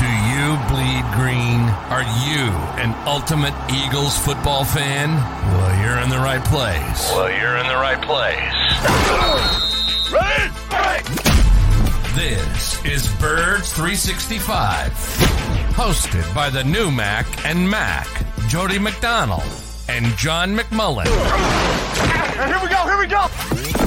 Do you bleed green? Are you an ultimate Eagles football fan? Well, you're in the right place. Well, you're in the right place. This is Birds 365, hosted by the new Mac and Mac, Jody McDonald, and John McMullen. Here we go, here we go.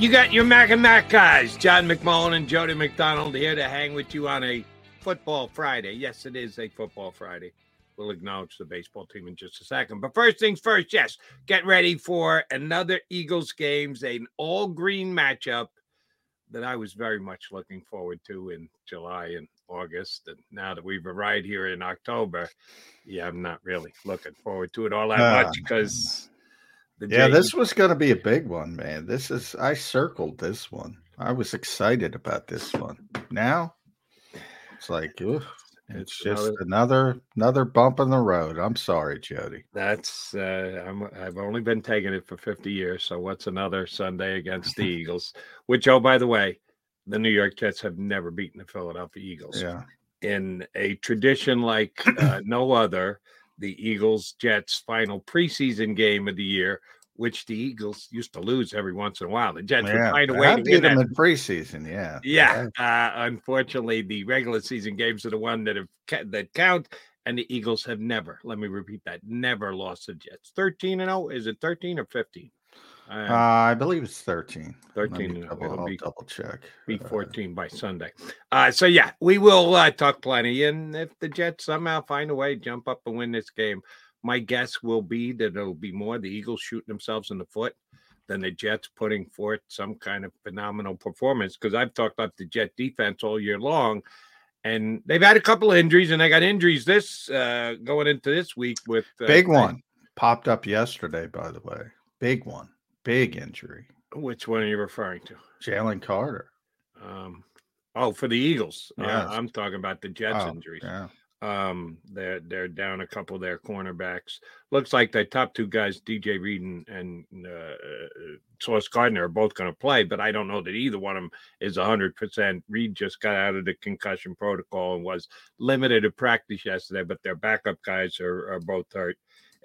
You got your Mac and Mac guys, John McMullen and Jody McDonald, here to hang with you on a football Friday. Yes, it is a football Friday. We'll acknowledge the baseball team in just a second. But first things first, yes, get ready for another Eagles games, an all green matchup that I was very much looking forward to in July and August. And now that we've arrived here in October, yeah, I'm not really looking forward to it all that Ah. much because Yeah, Jays- this was going to be a big one, man. This is I circled this one. I was excited about this one. Now it's like, oof, it's It's just another- another another bump in the road. I'm sorry, Jody. That's uh, I'm, I've only been taking it for 50 years. So what's another Sunday against the Eagles? Which, oh, by the way, the New York Jets have never beaten the Philadelphia Eagles Yeah, in a tradition like uh, no other. The Eagles Jets final preseason game of the year, which the Eagles used to lose every once in a while. The Jets would yeah. find a I way to beat them that in preseason. Yeah, yeah. Uh, unfortunately, the regular season games are the one that have that count, and the Eagles have never. Let me repeat that: never lost the Jets. Thirteen and zero. Is it thirteen or fifteen? Uh, Uh, I believe it's 13. 13 double, I'll be- double check. be Uh, fourteen by Sunday. Uh, so yeah, we will uh, talk plenty, and if the Jets somehow find a way to jump up and win this game, my guess will be that it'll be more the Eagles shooting themselves in the foot than the Jets putting forth some kind of phenomenal performance. Because I've talked up the Jet defense all year long, and they've had a couple of injuries, and they got injuries this uh, going into this week with uh, big one popped up yesterday, by the way. Big one, big injury. Which one are you referring to? Jalen Carter. Um, oh, for the Eagles. Uh, I'm talking about the Jets Oh, injuries. Yeah, Um, they're they're down a couple of their cornerbacks. Looks like the top two guys, DJ Reed and, and uh, Sauce Gardner, are both going to play, but I don't know that either one of them is hundred percent. Reed just got out of the concussion protocol and was limited to practice yesterday, but their backup guys are, are both hurt.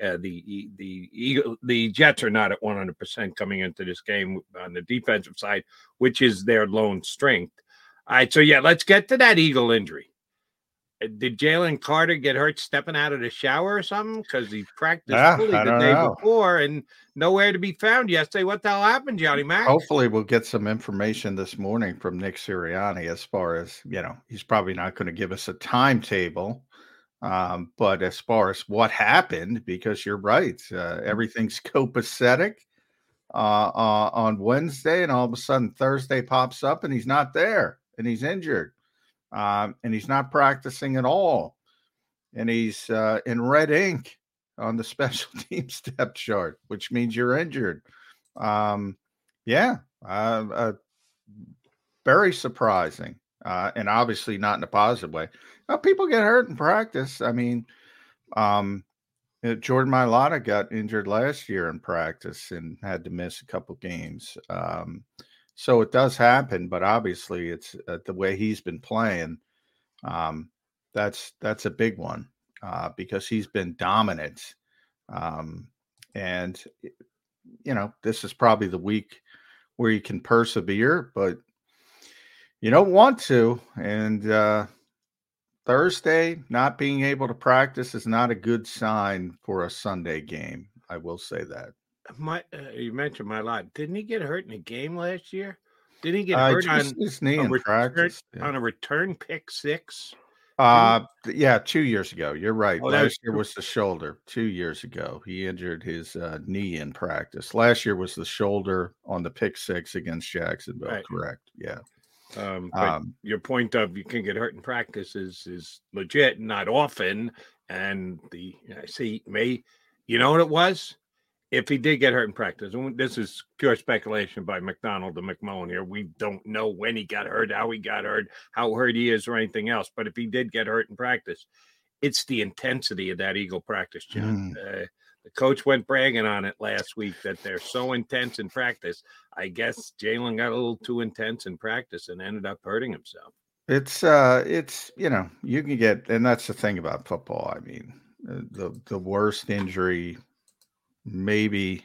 Uh, the the Eagle, the Jets are not at one hundred percent coming into this game on the defensive side, which is their lone strength. All right, so yeah, let's get to that Eagle injury did Jalen Carter get hurt stepping out of the shower or something? Because he practiced Yeah, fully the day know. before and nowhere to be found yesterday. What the hell happened, Johnny Mac? Hopefully, we'll get some information this morning from Nick Sirianni as far as you know. He's probably not going to give us a timetable, um, but as far as what happened, because you're right, uh, everything's copacetic uh, uh, on Wednesday, and all of a sudden Thursday pops up and he's not there, and he's injured, um, and he's not practicing at all, and he's uh, in red ink on the special teams depth chart, which means you're injured. Um, yeah, uh, uh, very surprising, uh, and obviously not in a positive way. Now, people get hurt in practice. I mean, um, uh, Jordan Mailata got injured last year in practice and had to miss a couple games. Um, so it does happen, but obviously, it's uh, the way he's been playing. Um, that's that's a big one uh, because he's been dominant, um, and you know this is probably the week where you can persevere, but you don't want to. And uh, Thursday, not being able to practice is not a good sign for a Sunday game. I will say that. My, uh, you mentioned Mailata. Didn't he get hurt in a game last year? Didn't he get Uh, hurt on his knee a in return, practice. yeah. on a return pick six? Uh, yeah, two years ago. You're right. Oh, Last year was the shoulder. Two years ago, he injured his uh, knee in practice. Last year was the shoulder on the pick six against Jacksonville. Right. Correct. Yeah. Um, but Um, your point of you can get hurt in practice is is legit, not often. And the I see may you know what it was? If he did get hurt in practice, and this is pure speculation by McDonald and McMullen here. We don't know when he got hurt, how he got hurt, how hurt he is, or anything else. But if he did get hurt in practice, it's the intensity of that Eagle practice, John. Uh, the coach went bragging on it last week that they're so intense in practice. I guess Jalen got a little too intense in practice and ended up hurting himself. It's uh it's you know, you can get and that's the thing about football. I mean, uh, the the worst injury maybe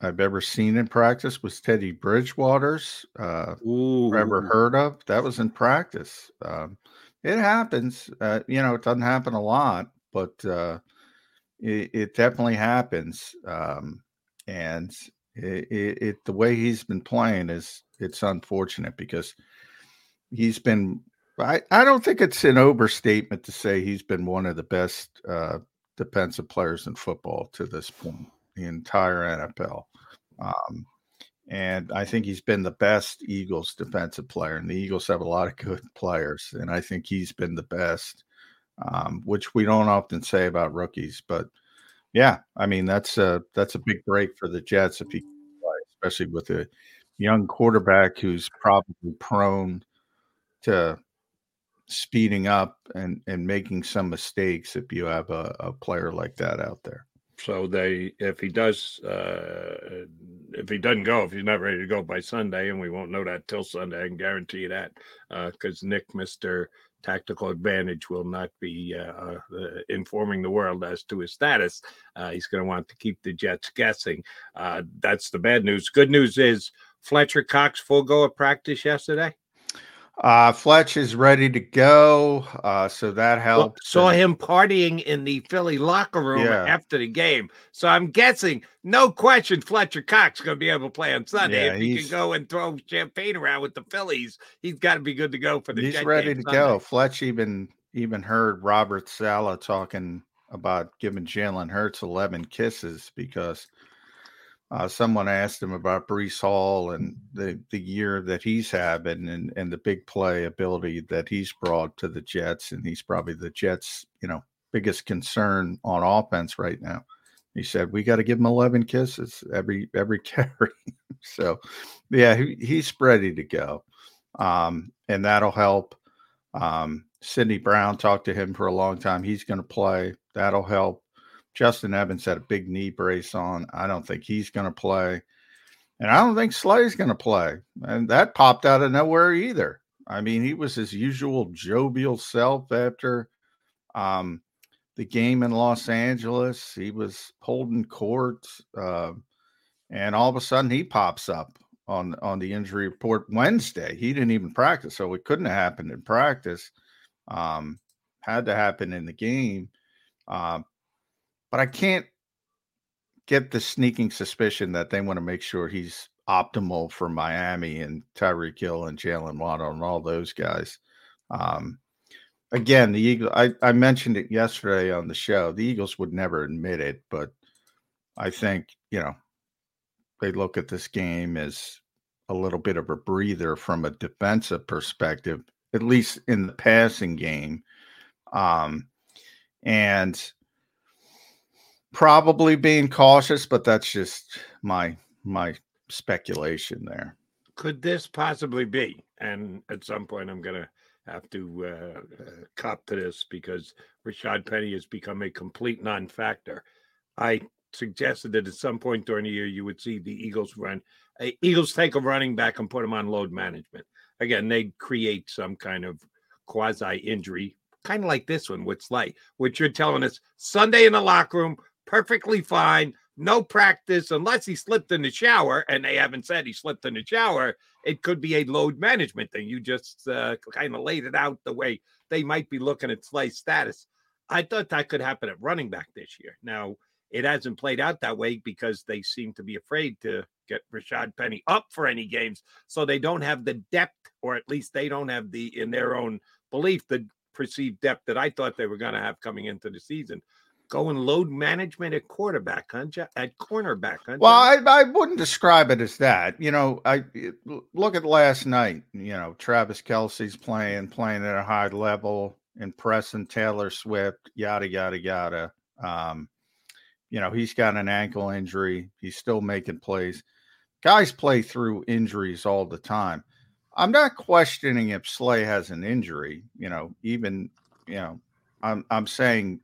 I've ever seen in practice was Teddy Bridgewater's uh Ooh, ever heard of. That was in practice. Um it happens. Uh, you know, it doesn't happen a lot, but uh it, it definitely happens. Um and it, it, it the way he's been playing is it's unfortunate because he's been I, I don't think it's an overstatement to say he's been one of the best uh, defensive players in football to this point, the entire NFL. Um, and I think he's been the best Eagles defensive player. And the Eagles have a lot of good players, and I think he's been the best, um, which we don't often say about rookies. But yeah, I mean that's a that's a big break for the Jets if he, especially with a young quarterback who's probably prone to speeding up and and making some mistakes if you have a, a player like that out there. So they, if he does, uh, if he doesn't go, if he's not ready to go by Sunday, and we won't know that till Sunday, I can guarantee you that, because Nick, Mister Tactical Advantage, will not be uh, uh, informing the world as to his status. Uh, he's going to want to keep the Jets guessing. Uh, that's the bad news. Good news is Fletcher Cox full go of practice yesterday. Uh, Fletch is ready to go, uh, so that helps. saw him partying in the Philly locker room Yeah. after the game. So I'm guessing, no question, Fletcher Cox going to be able to play on Sunday. Yeah, if he can go and throw champagne around with the Phillies, he's got to be good to go for the He's Jet ready to go. Sunday. Fletch even even heard Robert Saleh talking about giving Jalen Hurts eleven kisses because uh, someone asked him about Breece Hall and the the year that he's having and and the big play ability that he's brought to the Jets, and he's probably the Jets, you know, biggest concern on offense right now. He said we got to give him eleven kisses every every carry. so, yeah, he, he's ready to go, um, and that'll help. Um, Sydney Brown talked to him for a long time. He's going to play. That'll help. Justin Evans had a big knee brace on. I don't think he's going to play. And I don't think Slay's going to play. And that popped out of nowhere either. I mean, he was his usual jovial self after um, the game in Los Angeles. He was holding court. Uh, and all of a sudden he pops up on on the injury report Wednesday. He didn't even practice, so it couldn't have happened in practice. Um, had to happen in the game. Um, but I can't get the sneaking suspicion that they want to make sure he's optimal for Miami and Tyreek Hill and Jaylen Waddle and all those guys. Um, again, the Eagle. I, I mentioned it yesterday on the show. The Eagles would never admit it, but I think you know they look at this game as a little bit of a breather from a defensive perspective, at least in the passing game. Um, and probably being cautious, but that's just my my speculation there. Could this possibly be? And at some point, I'm to have to uh, uh, cop to this because Rashad Penny has become a complete non-factor. I suggested that at some point during the year you would see the Eagles run. Uh, Eagles take a running back and put him on load management. Again, they'd create some kind of quasi injury, kind of like this one, which like what you're telling us Sunday in the locker room, perfectly fine, no practice unless he slipped in the shower, and they haven't said he slipped in the shower. It could be a load management thing. You just uh, kind of laid it out the way they might be looking at Slay's status. I thought that could happen at running back this year. Now it hasn't played out that way because they seem to be afraid to get Rashad Penny up for any games, so they don't have the depth, or at least they don't have the in their own belief the perceived depth that I thought they were going to have coming into the season going load management at quarterback, huh? At cornerback, huh? Well, I, I wouldn't describe it as that. You know, I look at last night. You know, Travis Kelce's playing, playing at a high level, impressing Taylor Swift, yada yada yada. Um, you know, he's got an ankle injury. He's still making plays. Guys play through injuries all the time. I'm not questioning if Slay has an injury. You know, even you know, I'm I'm saying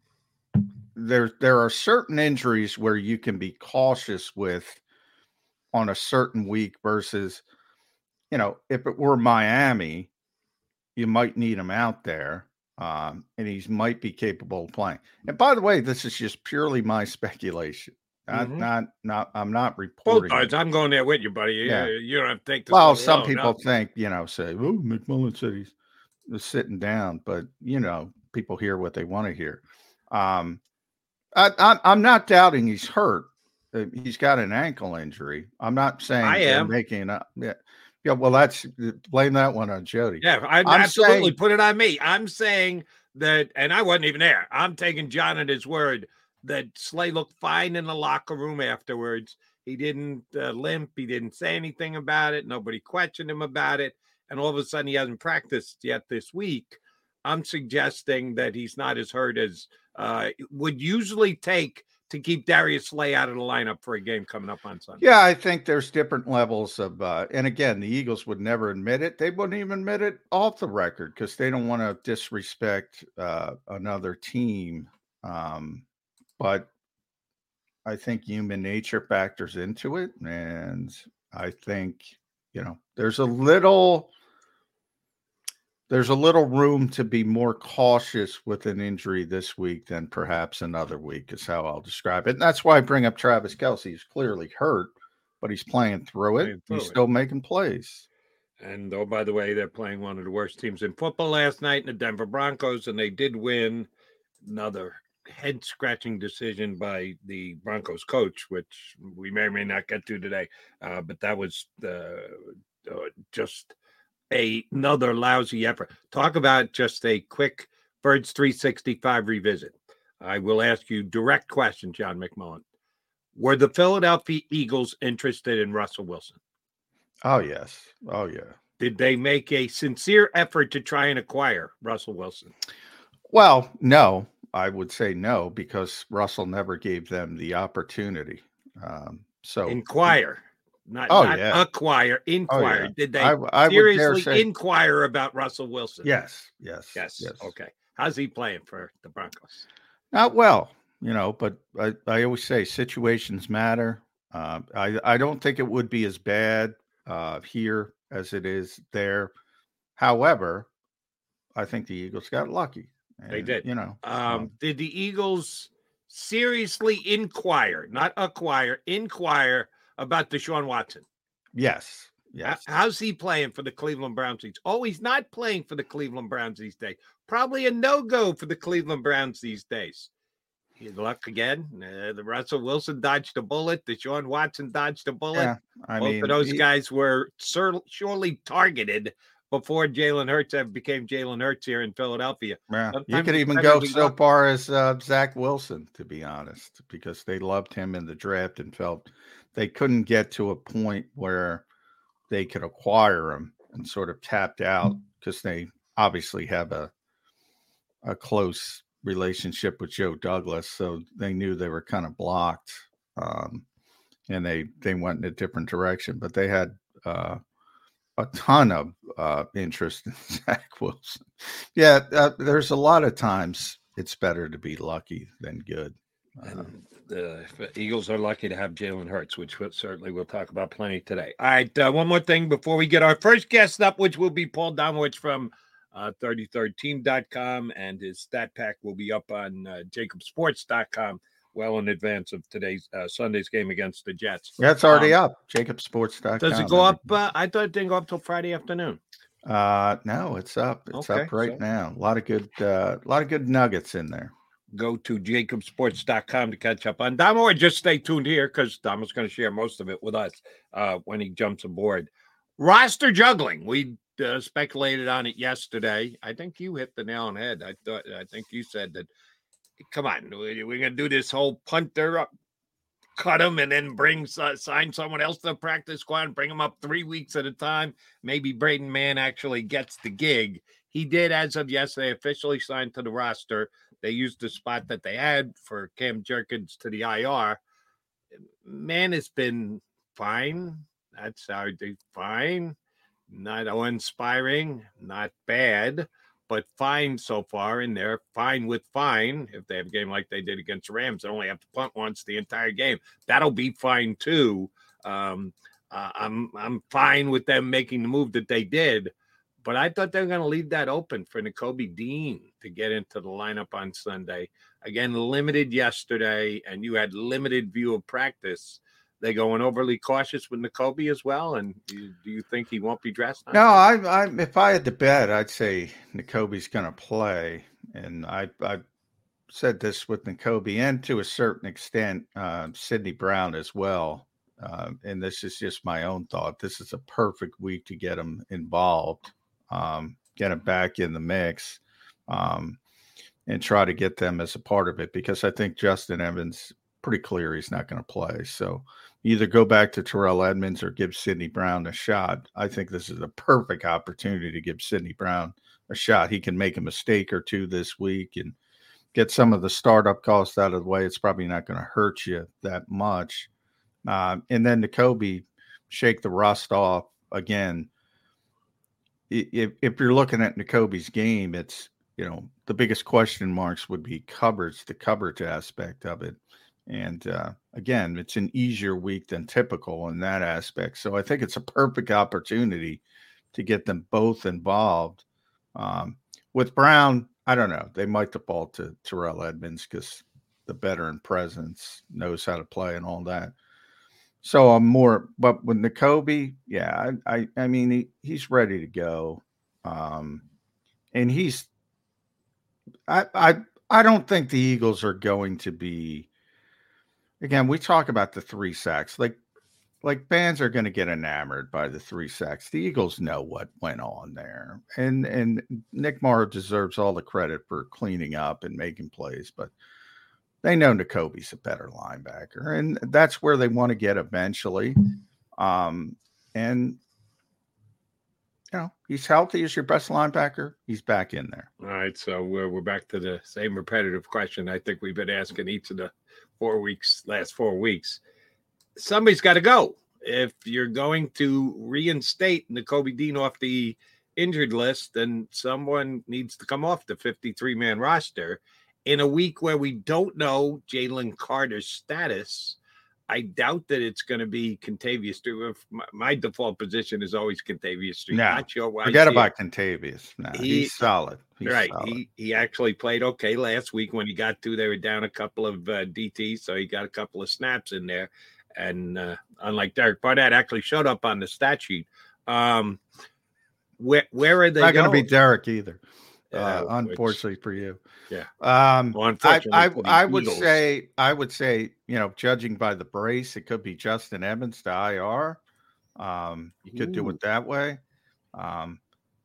there there are certain injuries where you can be cautious with on a certain week versus you know if it were Miami you might need him out there um, and he might be capable of playing and by the way this is just purely my speculation not mm-hmm. not not i'm not reporting Both i'm going there with you buddy yeah. you, you don't think well some alone, people no. think you know say oh mcmullen said he's sitting down but you know people hear what they want to hear um I, am not doubting he's hurt. Uh, he's got an ankle injury. I'm not saying I am making up. Yeah, yeah. Well, that's uh, blame that one on Jody. Yeah, I I'm absolutely saying, put it on me. I'm saying that, and I wasn't even there. I'm taking John at his word that Slay looked fine in the locker room afterwards. He didn't uh, limp. He didn't say anything about it. Nobody questioned him about it. And all of a sudden, he hasn't practiced yet this week. I'm suggesting that he's not as hurt as uh, would usually take to keep Darius Slay out of the lineup for a game coming up on Sunday. Yeah, I think there's different levels of, uh, and again, the Eagles would never admit it. They wouldn't even admit it off the record because they don't want to disrespect uh, another team. Um, but I think human nature factors into it, and I think you know there's a little there's a little room to be more cautious with an injury this week than perhaps another week, is how I'll describe it. And that's why I bring up Travis Kelce. He's clearly hurt, but he's playing through it. Playing through he's it. still making plays. And oh, by the way, they're playing one of the worst teams in football last night in the Denver Broncos, and they did win another head scratching decision by the Broncos coach, which we may or may not get to today. Uh, but that was uh, uh, just a, another lousy effort. Talk about just a quick Birds 365 revisit. I will ask you direct question, John McMullen. Were the Philadelphia Eagles interested in Russell Wilson? Oh, yes. Oh, yeah. Did they make a sincere effort to try and acquire Russell Wilson? Well, no. I would say no because Russell never gave them the opportunity. Um, so inquire not, oh, not yeah. acquire, inquire. Oh, yeah. Did they I, I seriously say, inquire about Russell Wilson? Yes, yes, yes, yes. Okay. How's he playing for the Broncos? Not well, you know, but I, I always say situations matter. Uh, I, I don't think it would be as bad uh, here as it is there. However, I think the Eagles got lucky. And, they did. You know, um, did the Eagles seriously inquire, not acquire, inquire about Deshaun Watson? Yes. Yes. How's he playing for the Cleveland Browns? These? Oh, he's not playing for the Cleveland Browns these days. probably a no go for the Cleveland Browns these days. Good luck again. Uh, the Russell Wilson dodged a bullet. Deshaun Watson dodged a bullet. Yeah, I Both mean, of those he, guys were sur- surely targeted before Jalen Hurts ever became Jalen Hurts here in Philadelphia. Yeah. you could even go so far as uh, Zach Wilson, to be honest, because they loved him in the draft and felt they couldn't get to a point where they could acquire him and sort of tapped out because they obviously have a a close relationship with Joe Douglas, so they knew they were kind of blocked, um, and they they went in a different direction. But they had uh, a ton of uh, interest in Zach Wilson. Yeah, uh, there's a lot of times it's better to be lucky than good. And um, the Eagles are lucky to have Jalen Hurts, which we'll, certainly we'll talk about plenty today. All right, uh, one more thing before we get our first guest up, which will be Paul Domowitch from uh, 33rdteam.com, and his stat pack will be up on uh, jakibsports.com well in advance of today's uh, Sunday's game against the Jets. That's it's already um, up. Jakibsports.com. Does it go up? Uh, I thought it didn't go up till Friday afternoon. Uh, no, it's up. It's okay, up right so. now. A lot of good, uh, a lot of good nuggets in there. Go to jakibsports.com to catch up on Damo, or just stay tuned here because Damo's going to share most of it with us uh, when he jumps aboard. Roster juggling. We uh, speculated on it yesterday. I think you hit the nail on the head. I thought I think you said that. Come on, we're gonna do this whole punter up, cut him, and then bring uh, sign someone else to the practice squad and bring him up three weeks at a time. Maybe Braden Mann actually gets the gig. He did, as of yesterday, officially signed to the roster. They used the spot that they had for Cam Jurgens to the IR. Mann has been fine. That's how they fine not inspiring, not bad, but fine so far. And they're fine with fine. If they have a game like they did against Rams, they only have to punt once the entire game. That'll be fine too. Um, uh, I'm I'm fine with them making the move that they did, but I thought they were going to leave that open for Nakobe Dean to get into the lineup on Sunday. Again, limited yesterday, and you had limited view of practice they going overly cautious with Nakobe as well? And do you, think he won't be dressed? No, I, I, if I had to bet, I'd say Nakobe's going to play. And I, I said this with Nakobe and to a certain extent, uh, Sydney Brown as well. Uh, and this is just my own thought. This is a perfect week to get him involved, um, get him back in the mix, um, and try to get them as a part of it because I think Justin Evans pretty clear he's not going to play. So either go back to Terrell Edmunds or give Sydney Brown a shot. I think this is a perfect opportunity to give Sydney Brown a shot. He can make a mistake or two this week and get some of the startup costs out of the way. It's probably not going to hurt you that much. Uh, and then Nakobe, shake the rust off again. If, if you're looking at Nakobe's game, it's you know the biggest question marks would be coverage, the coverage aspect of it. And uh, again, it's an easier week than typical in that aspect. So I think it's a perfect opportunity to get them both involved. Um, with Brown, I don't know. They might default to Terrell Edmunds because the veteran presence knows how to play and all that. So I'm more, but with Nakobe, yeah, I, I, I mean, he, he's ready to go. Um, and he's, I, I, I don't think the Eagles are going to be again, we talk about the three sacks. Like, like fans are going to get enamored by the three sacks. The Eagles know what went on there, and and Nick Morrow deserves all the credit for cleaning up and making plays, but they know Nakobe's a better linebacker, and that's where they want to get eventually. Um, and you know, he's healthy as your best linebacker. He's back in there. All right, so we're we're back to the same repetitive question. I think we've been asking each of the four weeks, last four weeks. Somebody's got to go. If you're going to reinstate Nakobe Dean off the injured list, then someone needs to come off the 53 man roster. In a week where we don't know Jalen Carter's status, I doubt that it's going to be Street. My, my, default position is always Kentavius Street. No, Not sure why. Forget about Kentavius. No, he, he's solid. He's right. Solid. He he actually played okay last week when he got to. They were down a couple of uh, DTs, so he got a couple of snaps in there. And uh, unlike Derek Barnett, actually showed up on the stat sheet. Um, where where are they? Not going to be Derek either. Uh, which- unfortunately for you. Yeah. Um, Well, I, I, I would Eagles. say, I would say, you know, judging by the brace, it could be Justin Evans to IR. Um, you could do it that way. Um,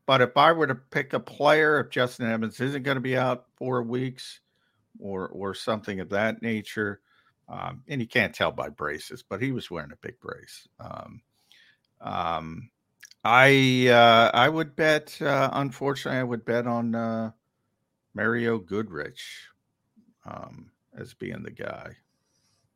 but if I were to pick a player, if Justin Evans isn't going to be out four weeks or or something of that nature, um, and you can't tell by braces, but he was wearing a big brace. Um, um, I uh, I would bet. Uh, unfortunately, I would bet on uh, Mario Goodrich um, as being the guy.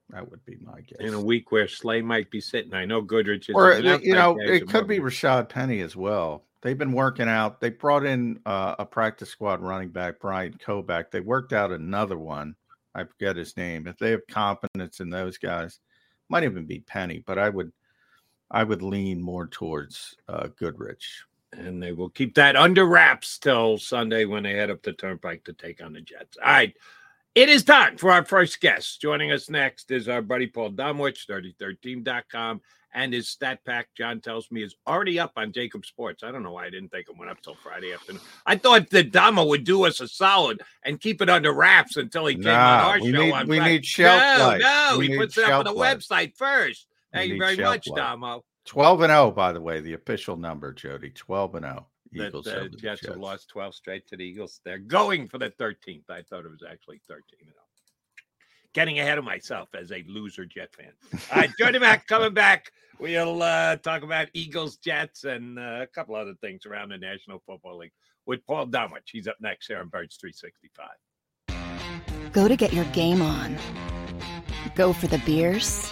That would be my guess. in a week where Slay might be sitting. I know Goodrich is or you know, it could be Rashad Penny as well. They've been working out. They brought in uh, a practice squad running back, Brian Kovac. They worked out another one. I forget his name. If they have confidence in those guys, might even be Penny, but I would, I would lean more towards uh, Goodrich. and they will keep that under wraps till Sunday when they head up the turnpike to take on the Jets. All right. It is time for our first guest. Joining us next is our buddy Paul Domowitch, 33rdteam.com, and his stat pack, John tells me, is already up on JAKIB Sports. I don't know why I didn't think it went up till Friday afternoon. I thought that Damo would do us a solid and keep it under wraps until he came on our we show need- we Friday. need shelf no, life. No, We he puts it up on the life. website first. We Thank you very much, life. Damo. Twelve and zero, by the way, the official number, Jody. Twelve and zero. that Eagles the over the Jets have lost 12 straight to the Eagles. They're going for the 13th. I thought it was actually 13. You know. Getting ahead of myself as a loser Jet fan. All right, Jody Mack coming back. We'll uh, talk about Eagles, Jets, and uh, a couple other things around the National Football League with Paul Domowitch. He's up next here on Birds 365. Go to get your game on. Go for the beers.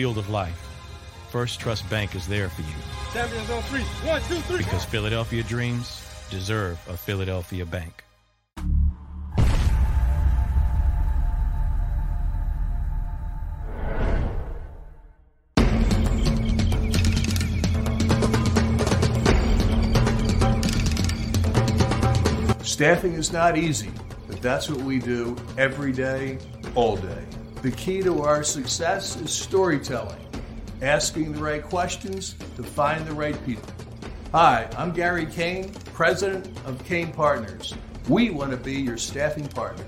Field of life, First Trust Bank is there for you. Champions on three. One, two, three. Because Philadelphia dreams deserve a Philadelphia bank. Staffing is not easy, but that's what we do every day, all day. The key to our success is storytelling, asking the right questions to find the right people. Hi, I'm Gary Kane, president of Kane Partners. We want to be your staffing partner.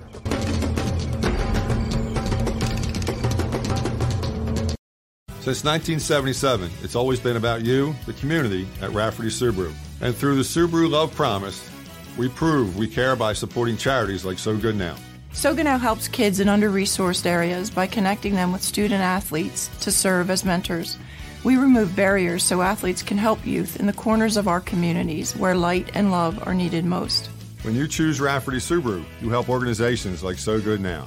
Since 1977, it's always been about you, the community, at Rafferty Subaru. And through the Subaru Love Promise, we prove we care by supporting charities like So Good Now. Sogano helps kids in under resourced areas by connecting them with student athletes to serve as mentors. We remove barriers so athletes can help youth in the corners of our communities where light and love are needed most. When you choose Rafferty Subaru, you help organizations like So Good Now.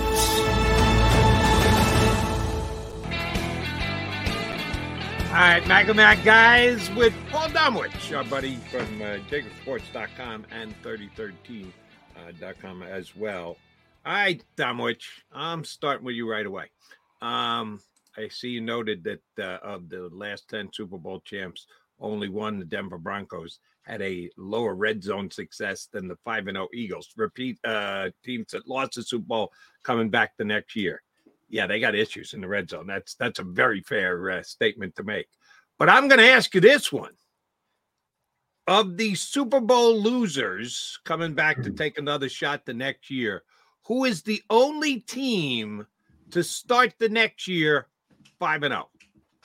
All right, Mac and Mac guys with Paul Domowitch, our buddy from uh, JakibSports.com and 3013.com as well. All right, Domowitch, I'm starting with you right away. Um, I see you noted that uh, of the last 10 Super Bowl champs, only one, the Denver Broncos, had a lower red zone success than the 5 and 0 Eagles. Repeat uh, teams that lost the Super Bowl coming back the next year. Yeah, they got issues in the red zone. That's that's a very fair uh, statement to make. But I'm going to ask you this one. Of the Super Bowl losers coming back to take another shot the next year, who is the only team to start the next year 5 and 0?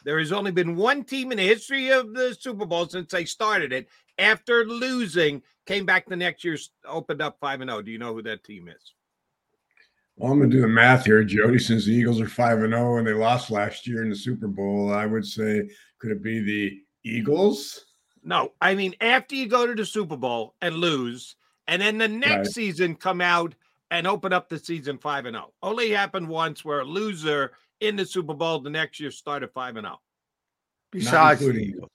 There has only been one team in the history of the Super Bowl since they started it after losing, came back the next year, opened up 5 and 0. Do you know who that team is? Well, I'm gonna do the math here, Jody. Since the Eagles are five and zero and they lost last year in the Super Bowl, I would say could it be the Eagles? No, I mean after you go to the Super Bowl and lose, and then the next Right. season come out and open up the season five and zero. Only happened once where a loser in the Super Bowl the next year started five and oh. zero. Besides the including- Eagles.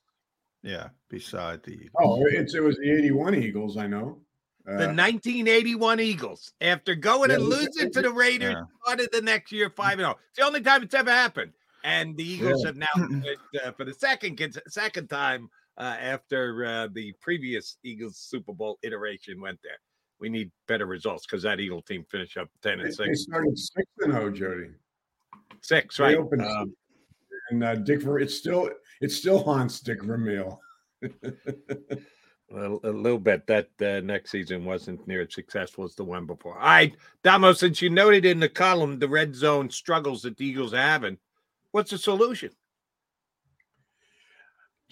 Yeah, beside the oh, Eagles. Oh, it's it was the '81 Eagles. I know. The Uh, 1981 Eagles, after going Yeah, and losing to the Raiders, Yeah. started the next year five and zero. It's the only time it's ever happened. And the Eagles Yeah. have now, uh, for the second second time uh, after uh, the previous Eagles Super Bowl iteration went there. We need better results because that Eagle team finished up ten they, and they six. started six and zero, Jody. Six, They right? opened Um, and uh, Dick. Ver- It's still it still haunts Dick Vermeil. a, little bit. That uh, next season wasn't near as successful as the one before. All right, Damo, since you noted in the column the red zone struggles that the Eagles are having, what's the solution?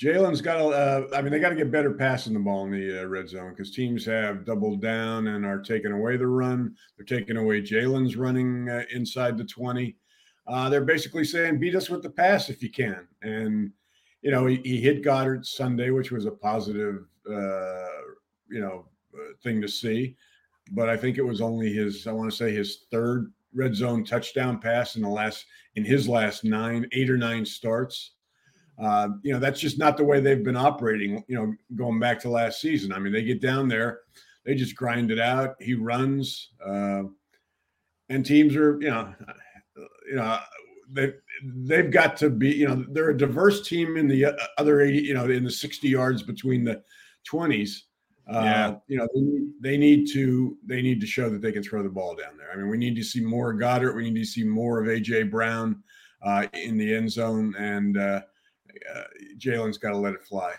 Jalen's got to. Uh, I mean, they got to get better passing the ball in the uh, red zone because teams have doubled down and are taking away the run. They're taking away Jalen's running uh, inside the twenty. Uh, they're basically saying, "Beat us with the pass if you can." And you know, he, he hit Goedert Sunday, which was a positive, uh, you know, uh, thing to see. But I think it was only his. I want to say his third red zone touchdown pass in the last in his last nine, eight or nine starts. Uh, you know, that's just not the way they've been operating, you know, going back to last season. I mean, they get down there, they just grind it out. He runs, uh, and teams are, you know, you know, they they've got to be, you know, they're a diverse team in the uh, other 80, you know, in the 60 yards between the 20s. Uh, Yeah. you know, they, need- they need to they need to show that they can throw the ball down there. I mean, we need to see more Goedert. We need to see more of AJ Brown uh, in the end zone, and uh, uh, Jalen's got to let it fly.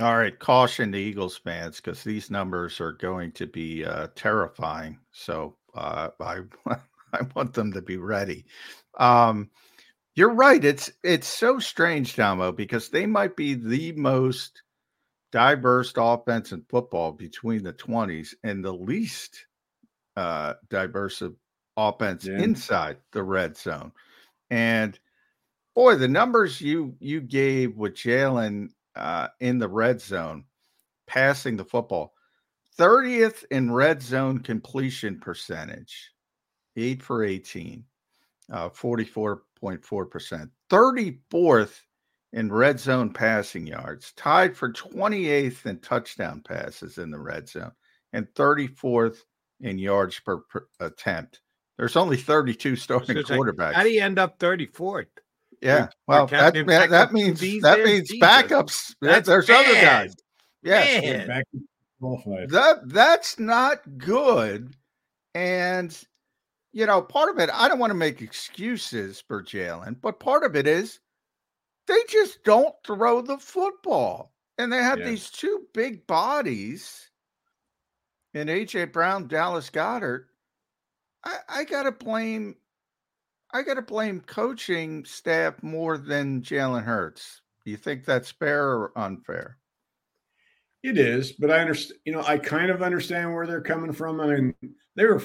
All right, caution the Eagles fans because these numbers are going to be uh, terrifying. So uh, I I want them to be ready. Um, you're right. It's it's so strange, Damo, because they might be the most diverse offense in football between the 20s and the least uh, diverse of offense Yeah. inside the red zone. And boy, the numbers you you gave with Jalen uh, in the red zone, passing the football, 30th in red zone completion percentage, eight for 18, uh, 44.4%. 34th in red zone passing yards, tied for 28th in touchdown passes in the red zone, and 34th in yards per, per attempt. There's only 32 starting It's like, quarterbacks. How do you end up 34th? Yeah, We're- well, that, that, that means that means Jesus. backups. There- That's There's other guys. Yes, Man. Back qualified. that that's not good. And you know, part of it, I don't want to make excuses for Jalen, but part of it is they just don't throw the football. And they have Yeah. these two big bodies in AJ Brown, Dallas Goedert. I, I gotta blame I gotta blame coaching staff more than Jalen Hurts. Do you think that's fair or unfair? It is, but I understand. You know, I kind of understand where they're coming from. I mean, they were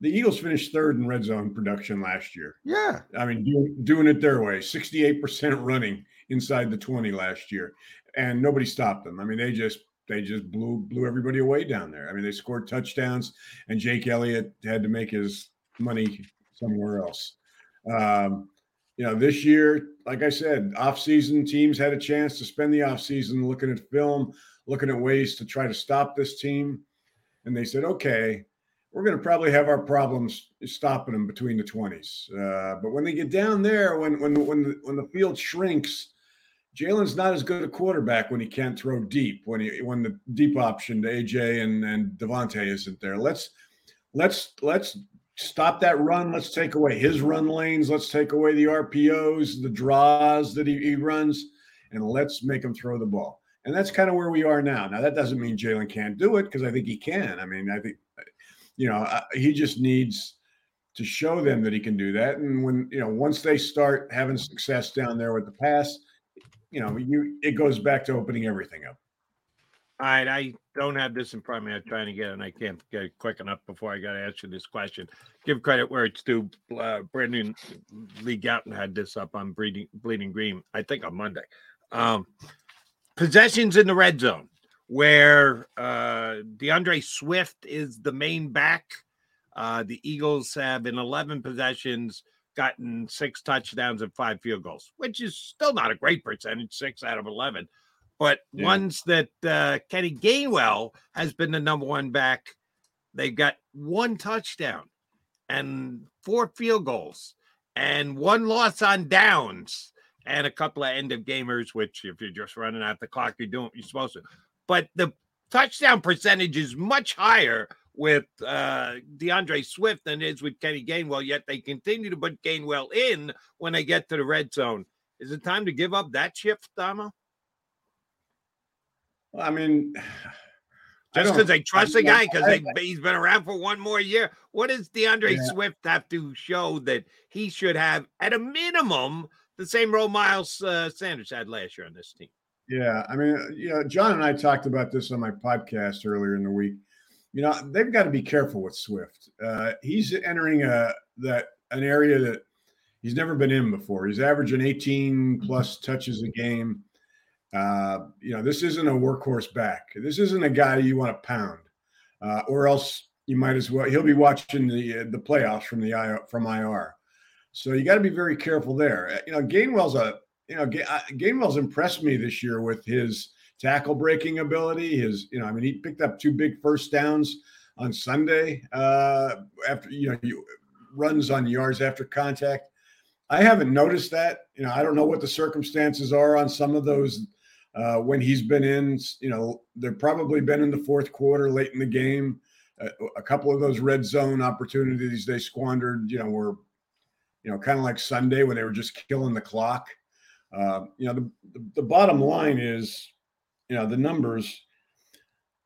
the Eagles finished third in red zone production last year. Yeah. I mean, doing doing it their way, sixty-eight percent running inside the twenty last year, and nobody stopped them. I mean, they just they just blew blew everybody away down there. I mean, they scored touchdowns, and Jake Elliott had to make his money somewhere else. Um, you know, this year, like I said, off-season teams had a chance to spend the off-season looking at film, looking at ways to try to stop this team, and they said, okay, we're going to probably have our problems stopping them between the 20s. Uh, but when they get down there, when when when the, when the field shrinks, Jalen's not as good a quarterback when he can't throw deep. When he when the deep option to AJ and and DeVonta isn't there. Let's let's let's stop that run. Let's take away his run lanes. Let's take away the RPOs, the draws that he, he runs, and let's make him throw the ball. And that's kind of where we are now. Now that doesn't mean Jalen can't do it because I think he can. I mean, I think you know he just needs to show them that he can do that. And when you know once they start having success down there with the pass, you know you it goes back to opening everything up. All right, I don't have this in front of me. I'm trying to get it, and I can't get it quick enough before I got to answer this question. Give credit where it's due. Uh, Brandon Lee Gowton had this up on Bleeding, Bleeding Green, I think on Monday. Um, possessions in the red zone, where uh, D'Andre Swift is the main back. Uh, the Eagles have in 11 possessions gotten six touchdowns and five field goals, which is still not a great percentage, six out of 11 but yeah. ones that uh, Kenny Gainwell has been the number one back. they've got one touchdown and four field goals and one loss on downs and a couple of end of gamers, which if you're just running out the clock, you're doing you're supposed to. But the touchdown percentage is much higher with uh, D'Andre Swift than it is with Kenny Gainwell, yet they continue to put Gainwell in when they get to the red zone. Is it time to give up that shift, Damo? Well, I mean, just because they trust the guy because he's been around for one more year. What does DeAndre yeah. Swift have to show that he should have, at a minimum, the same role Miles uh, Sanders had last year on this team? Yeah, I mean, you know, John and I talked about this on my podcast earlier in the week. You know, they've got to be careful with Swift. Uh, he's entering a that an area that he's never been in before. He's averaging 18 plus touches a game. Uh, you know, this isn't a workhorse back. This isn't a guy you want to pound, uh, or else you might as well. He'll be watching the uh, the playoffs from the IR, from IR. So you got to be very careful there. Uh, you know, Gainwell's a you know uh, Gainwell's impressed me this year with his tackle breaking ability. His you know, I mean, he picked up two big first downs on Sunday uh, after you know you, runs on yards after contact. I haven't noticed that. You know, I don't know what the circumstances are on some of those uh, when he's been in. You know, they've probably been in the fourth quarter, late in the game. Uh, a couple of those red zone opportunities they squandered, you know, were, you know, kind of like Sunday when they were just killing the clock. Uh, you know, the, the, the bottom line is, you know, the numbers.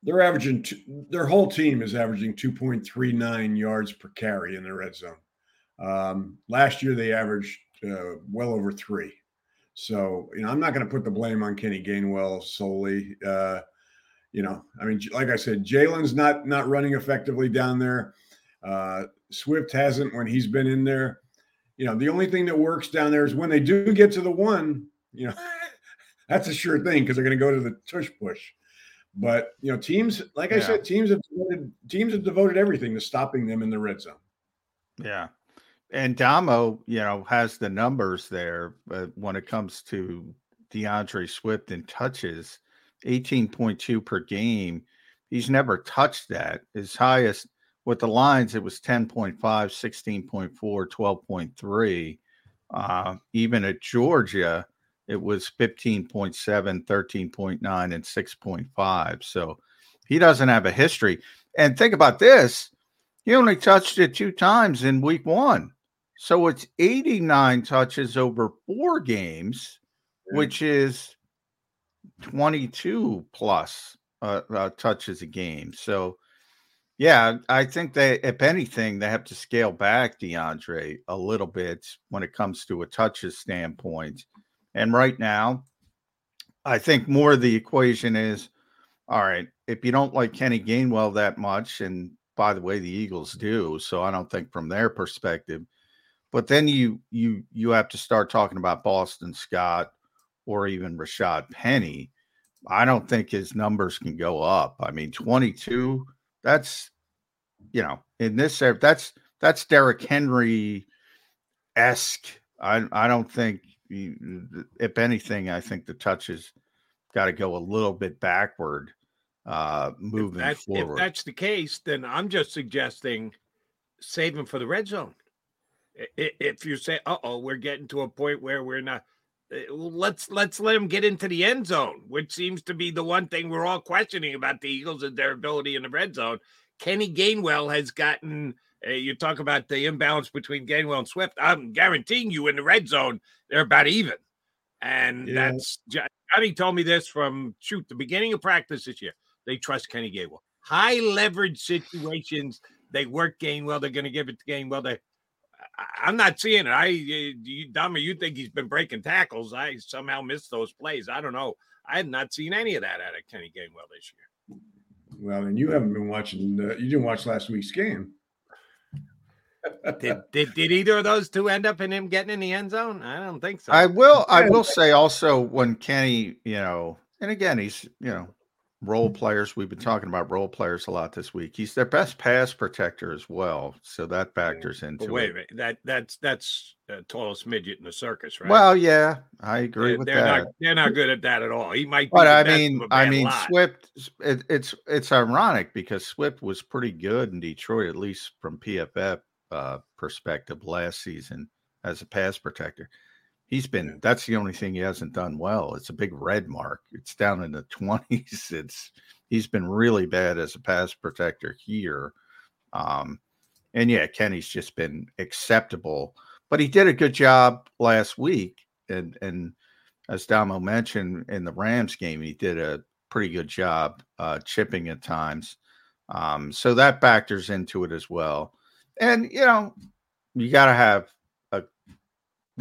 They're averaging. Two, their whole team is averaging 2.39 yards per carry in the red zone. Um, last year they averaged uh, well over three. So, you know, I'm not going to put the blame on Kenny Gainwell solely. Uh, you know, I mean, like I said, Jalen's not not running effectively down there. Uh, Swift hasn't when he's been in there. You know, the only thing that works down there is when they do get to the one. You know, that's a sure thing because they're going to go to the tush push. But you know, teams like yeah. I said, teams have devoted, teams have devoted everything to stopping them in the red zone. Yeah, and Damo, you know, has the numbers there, but when it comes to DeAndre Swift and touches, 18.2 per game, he's never touched that. His highest with the Lions, it was 10.5, 16.4, 12.3. Uh, even at Georgia, it was 15.7, 13.9, and 6.5. So he doesn't have a history. And think about this he only touched it two times in week one. So it's 89 touches over four games, yeah. which is 22 plus uh, uh, touches a game. So, yeah, I think they, if anything, they have to scale back DeAndre a little bit when it comes to a touches standpoint. And right now, I think more of the equation is all right, if you don't like Kenny Gainwell that much, and by the way, the Eagles do, so I don't think from their perspective – but then you you you have to start talking about Boston Scott or even Rashad Penny. I don't think his numbers can go up. I mean, 22, that's you know, in this era, that's that's Derrick Henry esque. I I don't think if anything, I think the touches got to go a little bit backward uh, moving if that's, forward. If that's the case, then I'm just suggesting save him for the red zone. If you say, "Uh oh, we're getting to a point where we're not," eh, let's let's let him get into the end zone, which seems to be the one thing we're all questioning about the Eagles and their ability in the red zone. Kenny Gainwell has gotten. Uh, you talk about the imbalance between Gainwell and Swift. I'm guaranteeing you in the red zone, they're about even. And yeah. that's Johnny told me this from shoot the beginning of practice this year. They trust Kenny Gainwell. High leverage situations, they work Gainwell. They're going to give it to Gainwell. They I'm not seeing it. I, you, Damo, you think he's been breaking tackles? I somehow missed those plays. I don't know. I have not seen any of that out of Kenny Gainwell this year. Well, and you haven't been watching. Uh, you didn't watch last week's game. did, did did either of those two end up in him getting in the end zone? I don't think so. I will. I will say also when Kenny, you know, and again he's you know role players. We've been talking about role players a lot this week. He's their best pass protector as well, so that factors into but wait, it. Wait, that that's that's the tallest midget in the circus, right? Well, yeah, I agree they're, with they're that. Not, they're not good at that at all. He might, but I mean, I mean, lot. Swift. It, it's it's ironic because Swift was pretty good in Detroit, at least from PFF uh, perspective, last season as a pass protector he's been that's the only thing he hasn't done well. It's a big red mark. It's down in the 20s. It's he's been really bad as a pass protector here. Um and yeah, Kenny's just been acceptable, but he did a good job last week and and as Damo mentioned in the Rams game, he did a pretty good job uh chipping at times. Um so that factors into it as well. And you know, you got to have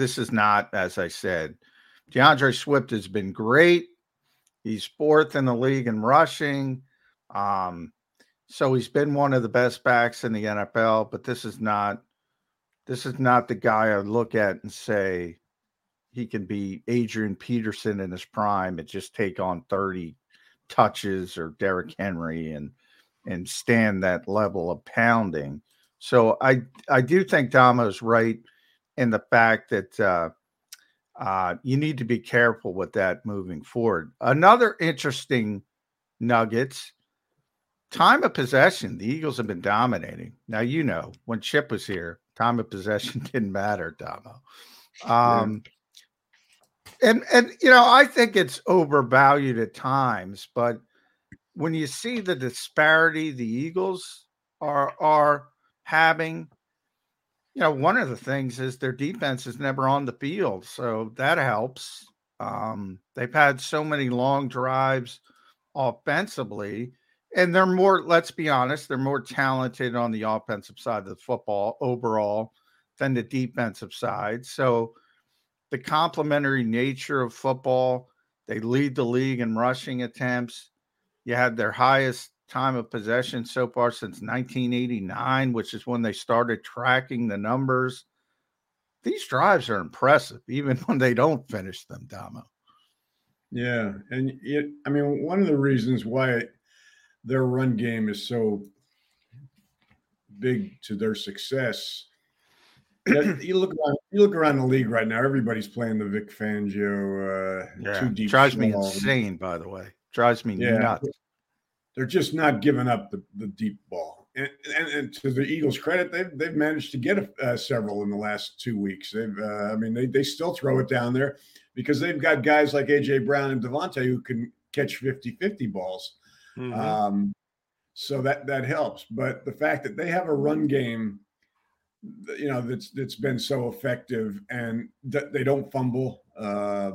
this is not, as I said, D'Andre Swift has been great. He's fourth in the league in rushing. Um, so he's been one of the best backs in the NFL, but this is not this is not the guy I look at and say he can be Adrian Peterson in his prime and just take on 30 touches or Derrick Henry and and stand that level of pounding. So I I do think Damo's right and the fact that uh, uh, you need to be careful with that moving forward. Another interesting nuggets time of possession. The Eagles have been dominating. Now you know when Chip was here, time of possession didn't matter, Damo. Um. And and you know I think it's overvalued at times, but when you see the disparity the Eagles are are having you know, one of the things is their defense is never on the field, so that helps. Um, they've had so many long drives offensively, and they're more, let's be honest, they're more talented on the offensive side of the football overall than the defensive side. So the complementary nature of football, they lead the league in rushing attempts. You had their highest time of possession so far since 1989, which is when they started tracking the numbers. These drives are impressive, even when they don't finish them, Damo. Yeah. And it, I mean, one of the reasons why their run game is so big to their success. you look around, you look around the league right now. Everybody's playing the Vic Fangio. Uh, yeah, deep drives me insane. By the way, drives me yeah. nuts they're just not giving up the, the deep ball. And, and, and, to the Eagles' credit, they've they've managed to get uh, several in the last two weeks. They've, uh, I mean, they they still throw it down there because they've got guys like AJ Brown and DeVonta who can catch 50-50 balls. Mm-hmm. Um, so that that helps. But the fact that they have a run game, you know, that's that's been so effective and th- they don't fumble. Uh,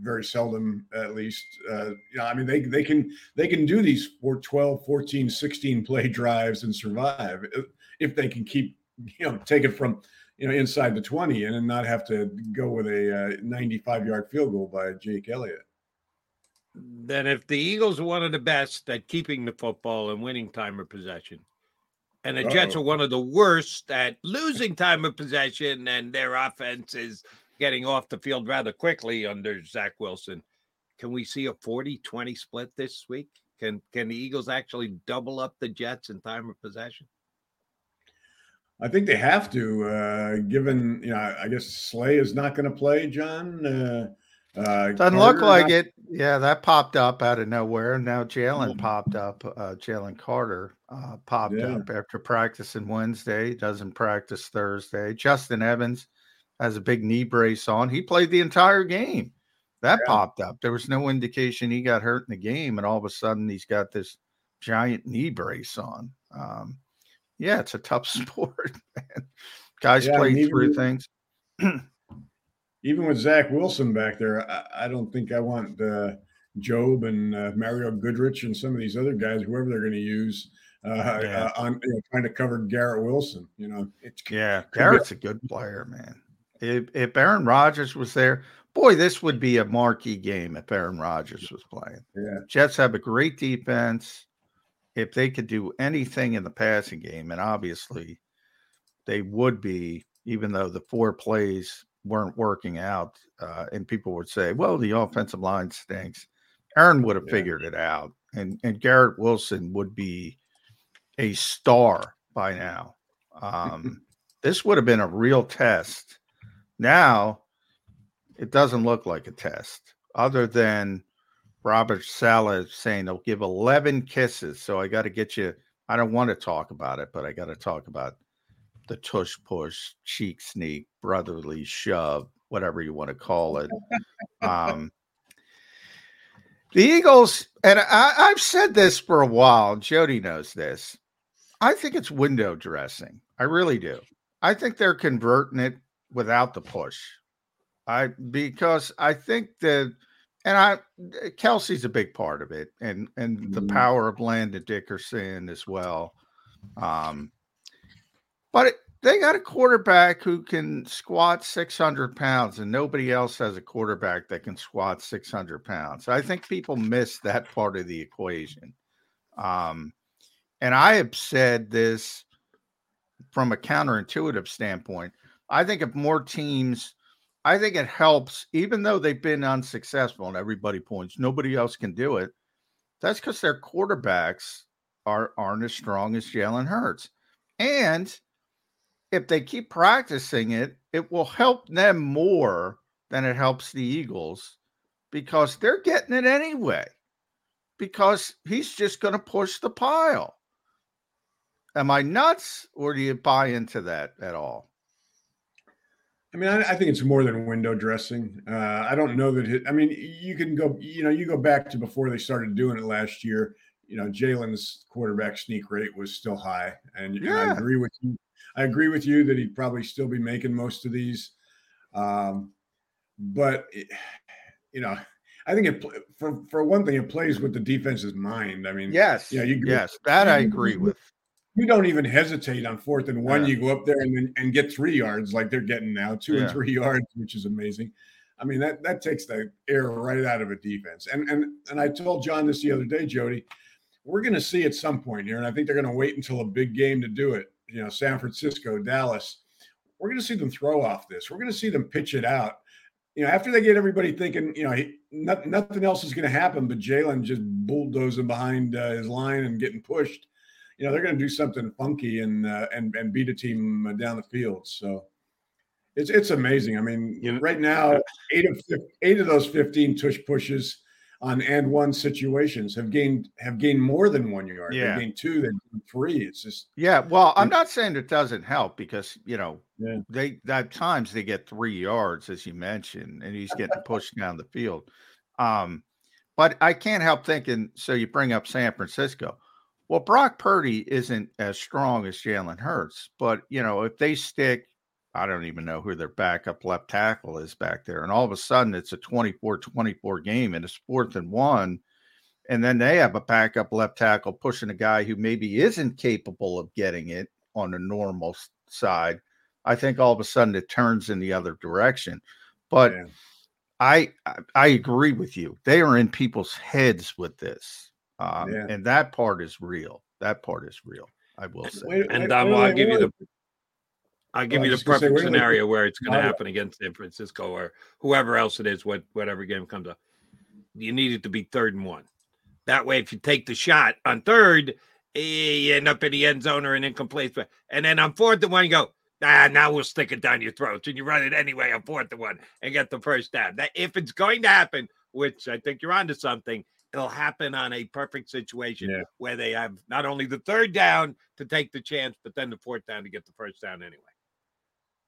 very seldom at least uh, you know i mean they they can they can do these for 12 14 16 play drives and survive if they can keep you know take it from you know inside the 20 and not have to go with a uh, 95 yard field goal by jake elliott then if the eagles are one of the best at keeping the football and winning time of possession and the Uh-oh. jets are one of the worst at losing time of possession and their offense is getting off the field rather quickly under Zach Wilson. Can we see a 40-20 split this week? Can can the Eagles actually double up the Jets in time of possession? I think they have to, uh, given you know, I guess Slay is not going to play, John. Uh, Uh, Doesn't look like not- it. Yeah, that popped up out of nowhere. Now Jalen popped up. Uh, Jalen Carter uh, popped Yeah. up after practicing Wednesday. Doesn't practice Thursday. Justin Evans has a big knee brace on. He played the entire game. That popped up. There was no indication he got hurt in the game, and all of a sudden he's got this giant knee brace on. Um, yeah, it's a tough sport, man. Guys Yeah, play mean, through even- things. even with Zach Wilson back there, I, I don't think I want uh, Jobe and uh, Mario Goodrich and some of these other guys, whoever they're going to use, uh, uh, on you know, trying to cover Garrett Wilson. You know, it's Yeah, Garrett's a good player, man. If if Aaron Rodgers was there, boy, this would be a marquee game if Aaron Rodgers was playing. Yeah. Jets have a great defense. If they could do anything in the passing game, and obviously they would be, even though the four plays weren't working out, uh, and people would say, "Well, the offensive line stinks." Aaron would have Yeah. figured it out, and and Garrett Wilson would be a star by now. Um, this would have been a real test. Now, it doesn't look like a test, other than Robert Saleh saying they'll give 11 kisses. So I got to get you. I don't want to talk about it, but I got to talk about the tush push, cheek sneak, brotherly shove, whatever you want to call it. Um, the Eagles, and I, I've said this for a while. Jody knows this. I think it's window dressing. I really do. I think they're converting it without the push. I because I think that, and I Kelce's a big part of it, and and the Mhm. power of Landon Dickerson as well. Um, but it, they got a quarterback who can squat 600 pounds, and nobody else has a quarterback that can squat 600 pounds. I think people miss that part of the equation. Um, and I have said this from a counterintuitive standpoint. I think if more teams, I think it helps, even though they've been unsuccessful and everybody points, nobody else can do it. That's because their quarterbacks are aren't as strong as Jalen Hurts. And if they keep practicing it, it will help them more than it helps the Eagles because they're getting it anyway. Because he's just going to push the pile. Am I nuts or do you buy into that at all? I mean, I, I think it's more than window dressing. Uh, I don't know that. It, I mean, you can go. You know, you go back to before they started doing it last year. You know, Jalen's quarterback sneak rate was still high, and, and I agree with you. I agree with you that he'd probably still be making most of these. Um, but it, you know, I think it for for one thing, it plays with the defense's mind. I mean, Yes. yeah, you yes. That I agree you- with. You don't even hesitate on fourth and one. Yeah. You go up there and and get three yards like they're getting now, two Yeah. and three yards, which is amazing. I mean that that takes the air right out of a defense. And and and I told John this the other day, Jody. We're going to see at some point here, and I think they're going to wait until a big game to do it. You know, San Francisco, Dallas. We're going to see them throw off this. We're going to see them pitch it out. You know, after they get everybody thinking, you know, he, not, nothing else is going to happen, but Jalen just bulldozing behind uh, his line and getting pushed you know they're going to do something funky and uh, and and beat a team down the field. So it's it's amazing. I mean, right now, eight of eight of those fifteen tush pushes on and one situations have gained have gained more than one yard. Yeah. They've gained two, gained three. It's just Yeah, well, I'm not saying it doesn't help because you know Yeah. they at times they get three yards, as you mentioned, and he's getting pushed down the field. Um, but I can't help thinking. So you bring up San Francisco. Well, Brock Purdy isn't as strong as Jalen Hurts, but you know if they stick, I don't even know who their backup left tackle is back there, and all of a sudden it's a 24-24 game and it's fourth and one and then they have a backup left tackle pushing a guy who maybe isn't capable of getting it on a normal side. I think all of a sudden it turns in the other direction. But I I- I agree with you. They are in people's heads with this, um, Yeah. and that part is real. That part is real. I will say. and Dom, I'll give you the I'll give Well, you the was gonna say, perfect wait till they- scenario where it's going to Wow. happen against San Francisco or whoever else it is, what whatever game comes up. You need it to be third and one. That way, if you take the shot on third, eh, you end up in the end zone or an incomplete. throw. And then on fourth and one, you go, Ah, now we'll stick it down your throats, and you run it anyway on fourth and one and get the first down. That if it's going to happen, which I think you're onto something, it'll happen on a perfect situation Yeah. where they have not only the third down to take the chance, but then the fourth down to get the first down anyway.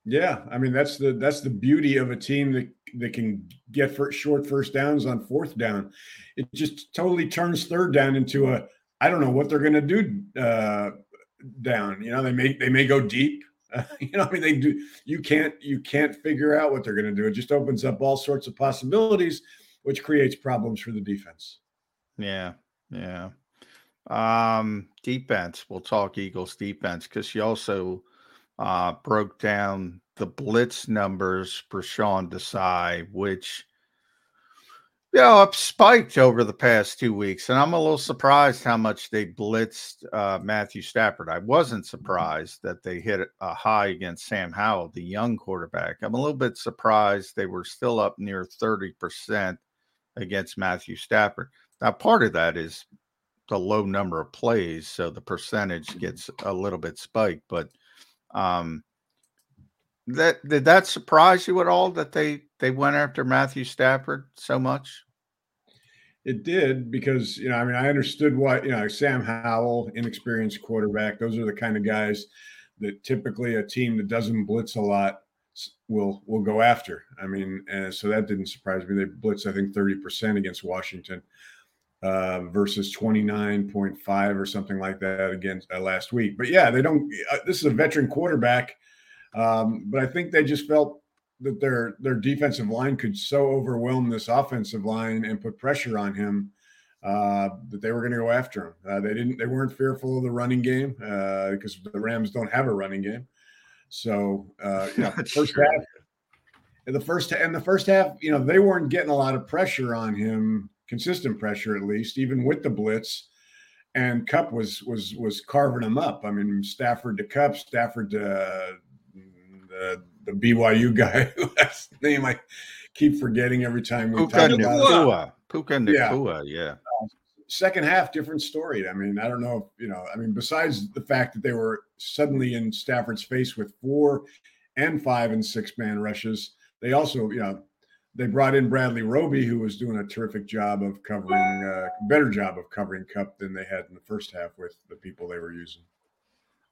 Yeah, I mean that's the that's the beauty of a team that that can get for short first downs on fourth down. It just totally turns third down into a I don't know what they're going to do uh, down. You know, they may they may go deep. you know, I mean they do. You can't you can't figure out what they're going to do. It just opens up all sorts of possibilities, which creates problems for the defense. Yeah, yeah. Um, defense. We'll talk Eagles defense because you also uh, broke down the blitz numbers for Sean Desai, which you know have spiked over the past two weeks, and I'm a little surprised how much they blitzed uh, Matthew Stafford. I wasn't surprised that they hit a high against Sam Howell, the young quarterback. I'm a little bit surprised they were still up near 30 percent against Matthew Stafford. Now, part of that is the low number of plays, so the percentage gets a little bit spiked. But um, that did that surprise you at all that they they went after Matthew Stafford so much? It did because you know, I mean, I understood what you know, Sam Howell, inexperienced quarterback. Those are the kind of guys that typically a team that doesn't blitz a lot will will go after. I mean, so that didn't surprise me. They blitzed, I think, thirty percent against Washington uh, versus twenty nine point five or something like that against uh, last week. But yeah, they don't. Uh, this is a veteran quarterback, um, but I think they just felt that their their defensive line could so overwhelm this offensive line and put pressure on him uh, that they were going to go after him. Uh, they didn't. They weren't fearful of the running game uh, because the Rams don't have a running game. So uh, you first half, in the first and the first half, you know, they weren't getting a lot of pressure on him, consistent pressure at least, even with the blitz. And Kupp was was was carving them up. I mean, Stafford to Kupp, Stafford to uh, the the BYU guy whose name I keep forgetting every time we Puka talk about it. Nacua. Puka Yeah. Yeah. Second half, different story. I mean, I don't know if you know. I mean, besides the fact that they were suddenly in Stafford's face with four and five and six man rushes, they also, you know, they brought in Bradley Roby, who was doing a terrific job of covering, uh, better job of covering Kupp than they had in the first half with the people they were using.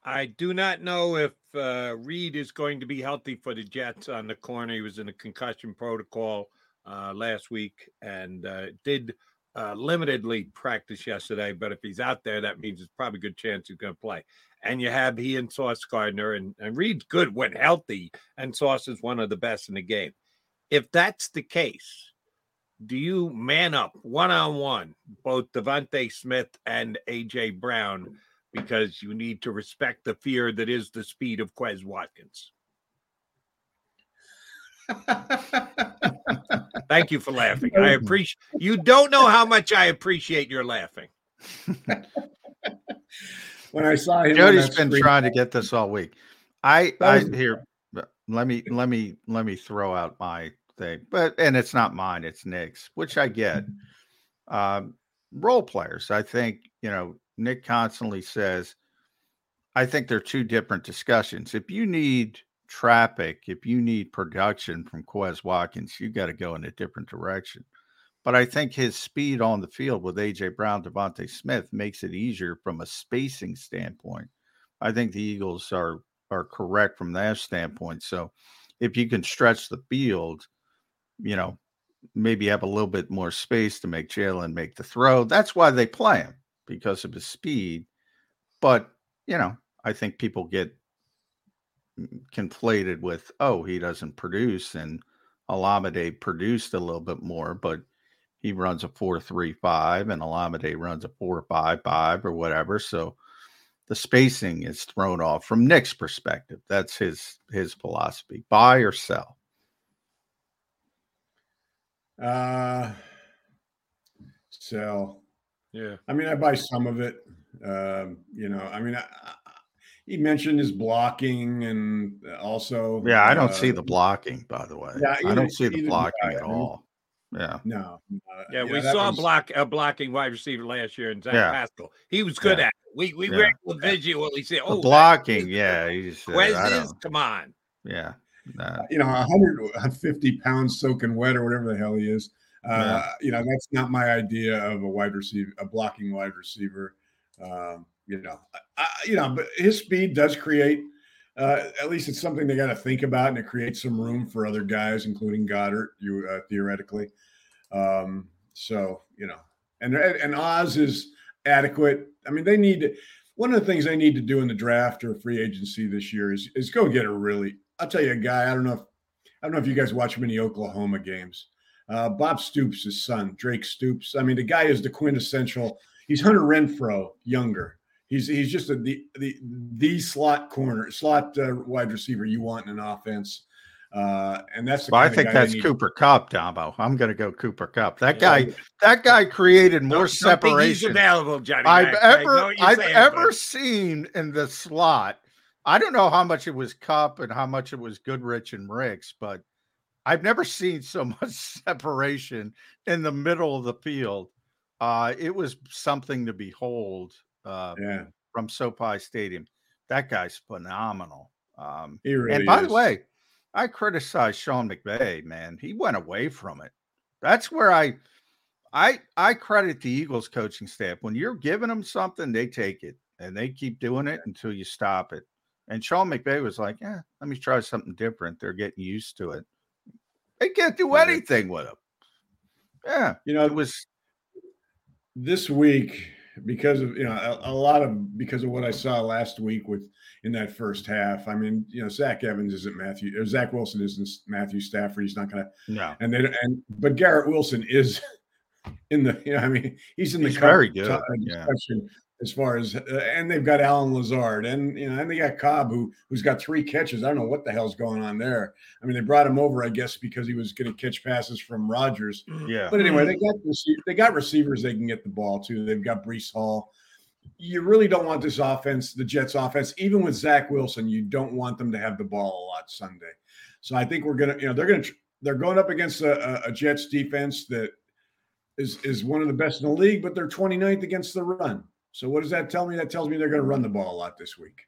I do not know if uh, Reed is going to be healthy for the Jets on the corner. He was in a concussion protocol uh, last week and uh, did uh, limitedly practice yesterday. But if he's out there, that means it's probably a good chance he's going to play. And you have he and Sauce Gardner, and, and Reed's good when healthy, and Sauce is one of the best in the game. If that's the case, do you man up one on one, both DeVonta Smith and AJ Brown, because you need to respect the fear that is the speed of Quez Watkins? Thank you for laughing. I appreciate you don't know how much I appreciate your laughing. When I saw him, on Jody's that been screen- trying to get this all week. I I was- here but let me let me let me throw out my thing. But and it's not mine, it's Nick's, which I get. Um role players. I think, you know, Nick constantly says, I think they're two different discussions. If you need traffic, if you need production from Quez Watkins, you got to go in a different direction. But I think his speed on the field with AJ Brown, DeVonta Smith makes it easier from a spacing standpoint. I think the Eagles are are correct from that standpoint. So if you can stretch the field, you know, maybe have a little bit more space to make Jalen make the throw. That's why they play him because of his speed. But you know, I think people get mm, conflated with, oh, he doesn't produce, and Olamide produced a little bit more, but he runs a four three five, and Olamide runs a four five five or whatever. So the spacing is thrown off from Nick's perspective. That's his his philosophy: buy or sell. Uh, so Yeah. I mean, I buy some of it. Um, you know, I mean, I, I, he mentioned his blocking and also. Yeah, I don't see uh, the blocking, by the way. yeah, I don't see the blocking I. at I mean, all. Yeah. No. uh, Yeah, you we know, saw was- block a blocking wide receiver last year in Zach Yeah. Pascal. He was good Yeah. at it. We we Yeah. were able to visually see. The Oh, blocking, yeah. He's, uh, I come on. yeah. Nah. you know, 150 pounds soaking wet or whatever the hell he is. Uh, You know, that's not my idea of a wide receiver, a blocking wide receiver. Um, you know, I, I- you know, but his speed does create. Uh, at least it's something they got to think about, and it creates some room for other guys, including Goedert. You uh, theoretically. Um, so you know, and and Oz is adequate. I mean, they need to, one of the things they need to do in the draft or free agency this year is is go get a really. I'll tell you a guy. I don't know if I don't know if you guys watch many Oklahoma games. Uh, Bob Stoops, his son, Drake Stoops. I mean, the guy is the quintessential. He's Hunter Renfrow younger. He's he's just a, the the the slot corner, slot uh, wide receiver you want in an offense. Uh, and that's the Well, I think they that's. Cooper Kupp, Damo. I'm going to go Cooper Kupp. That guy, that guy created more Don't- don't he's separation. available, Johnny I've Mac. ever I've saying, ever but- seen in the slot. I don't know how much it was Kupp and how much it was Goodrich and Ricks, but I've never seen so much separation in the middle of the field. Uh, it was something to behold. Uh, yeah. from SoFi Stadium. That guy's phenomenal. Um, He really and by the way, I criticize Sean McVay, man. He went away from it. That's where I, I, I credit the Eagles coaching staff. When you're giving them something, they take it and they keep doing it until you stop it. And Sean McVay was like, "Yeah, let me try something different." They're getting used to it. They can't do anything with him. Yeah, you know, it was this week because of you know a, a lot of because of what I saw last week with in that first half. I mean, you know, Zach Evans isn't Matthew or Zach Wilson isn't Matthew Stafford. He's not to. no. And they and but Garrett Wilson is in the. You know, I mean, he's in the He's very good, yeah. Discussion as far as uh, and they've got Allen Lazard and you know and they got Cobb who who's got three catches. I don't know what the hell's going on there. I mean, they brought him over, I guess, because he was going to catch passes from Rodgers. Yeah. But anyway, they got they got receivers they can get the ball to. They've got Breece Hall. You really don't want this offense, the Jets offense, even with Zach Wilson, you don't want them to have the ball a lot Sunday. So I think we're gonna, you know, they're gonna they're going up against a, a- a Jets defense that is is one of the best in the league, but they're 29th against the run. So what does that tell me? That tells me they're going to run the ball a lot this week.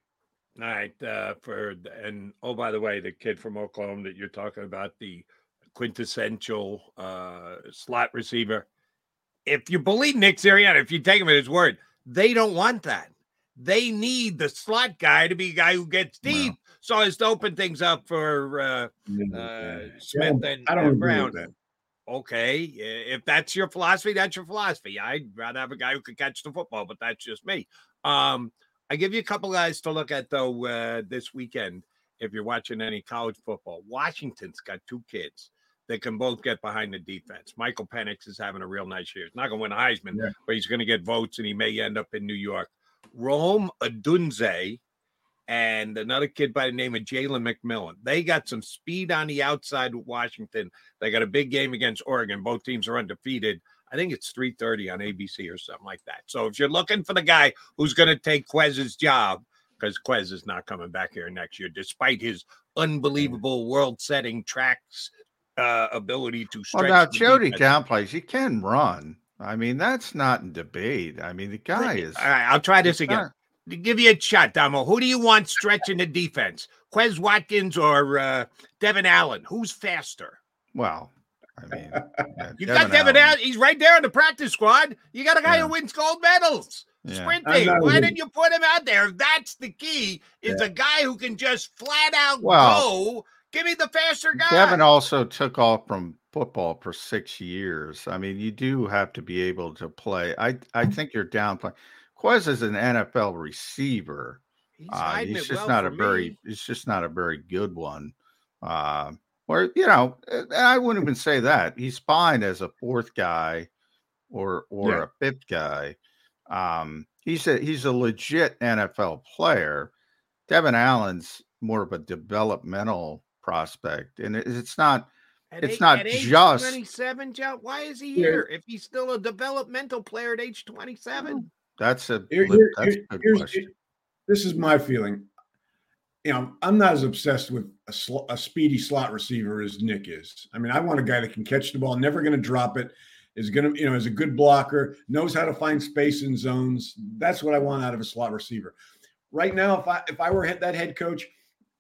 All right. Uh, for and oh, by the way, the kid from Oklahoma that you're talking about, the quintessential uh, slot receiver. If you believe Nick Sirianni, if you take him at his word, they don't want that. They need the slot guy to be a guy who gets deep, so as to open things up for uh, uh, Smith Yeah, and, I don't and Brown. Okay, if that's your philosophy, that's your philosophy. I'd rather have a guy who could catch the football, but that's just me. Um, I give you a couple guys to look at though uh, this weekend if you're watching any college football. Washington's got two kids that can both get behind the defense. Michael Penix is having a real nice year. He's not going to win Heisman, Yeah. but he's going to get votes and he may end up in New York. Rome Odunze and another kid by the name of Jalen McMillan. They got some speed on the outside with Washington. They got a big game against Oregon. Both teams are undefeated. I think it's 3:30 on ABC or something like that. So if you're looking for the guy who's going to take Quez's job, because Quez is not coming back here next year, despite his unbelievable world-setting tracks uh, ability to stretch. Well, now Jody downplays. He can run. I mean, that's not in debate. I mean, the guy is. All right, I'll try this again. not- give you a shot, Damo. Who do you want stretching the defense? Quez Watkins or uh, Devin Allen? Who's faster? Well, I mean, yeah, You got Devin Allen. He's right there in the practice squad. You got a guy who wins gold medals. Yeah. Sprinting. Why a- didn't you put him out there? That's the key, is a guy who can just flat out Well, go. Give me the faster guy. Devin also took off from football for six years. I mean, you do have to be able to play. I I think you're downplaying. Quez is an NFL receiver. He's Uh, he's just well not a very. me. He's just not a very good one. Uh, or you know, I wouldn't even say that. He's fine as a fourth guy, or or Yeah. a fifth guy. Um, he's a he's a legit NFL player. Devin Allen's more of a developmental prospect, and it, it's not. At it's eight- not just 27, Joe. Why is he Yeah. here if he's still a developmental player at age 27? That's a Here- here- that's a good question. this is my feeling. you know, I'm not as obsessed with a, sl- a speedy slot receiver as Nick is. I mean, I want a guy that can catch the ball, never going to drop it, is going to, you know, is a good blocker, knows how to find space in zones. That's what I want out of a slot receiver. Right now, if I if I were that head coach,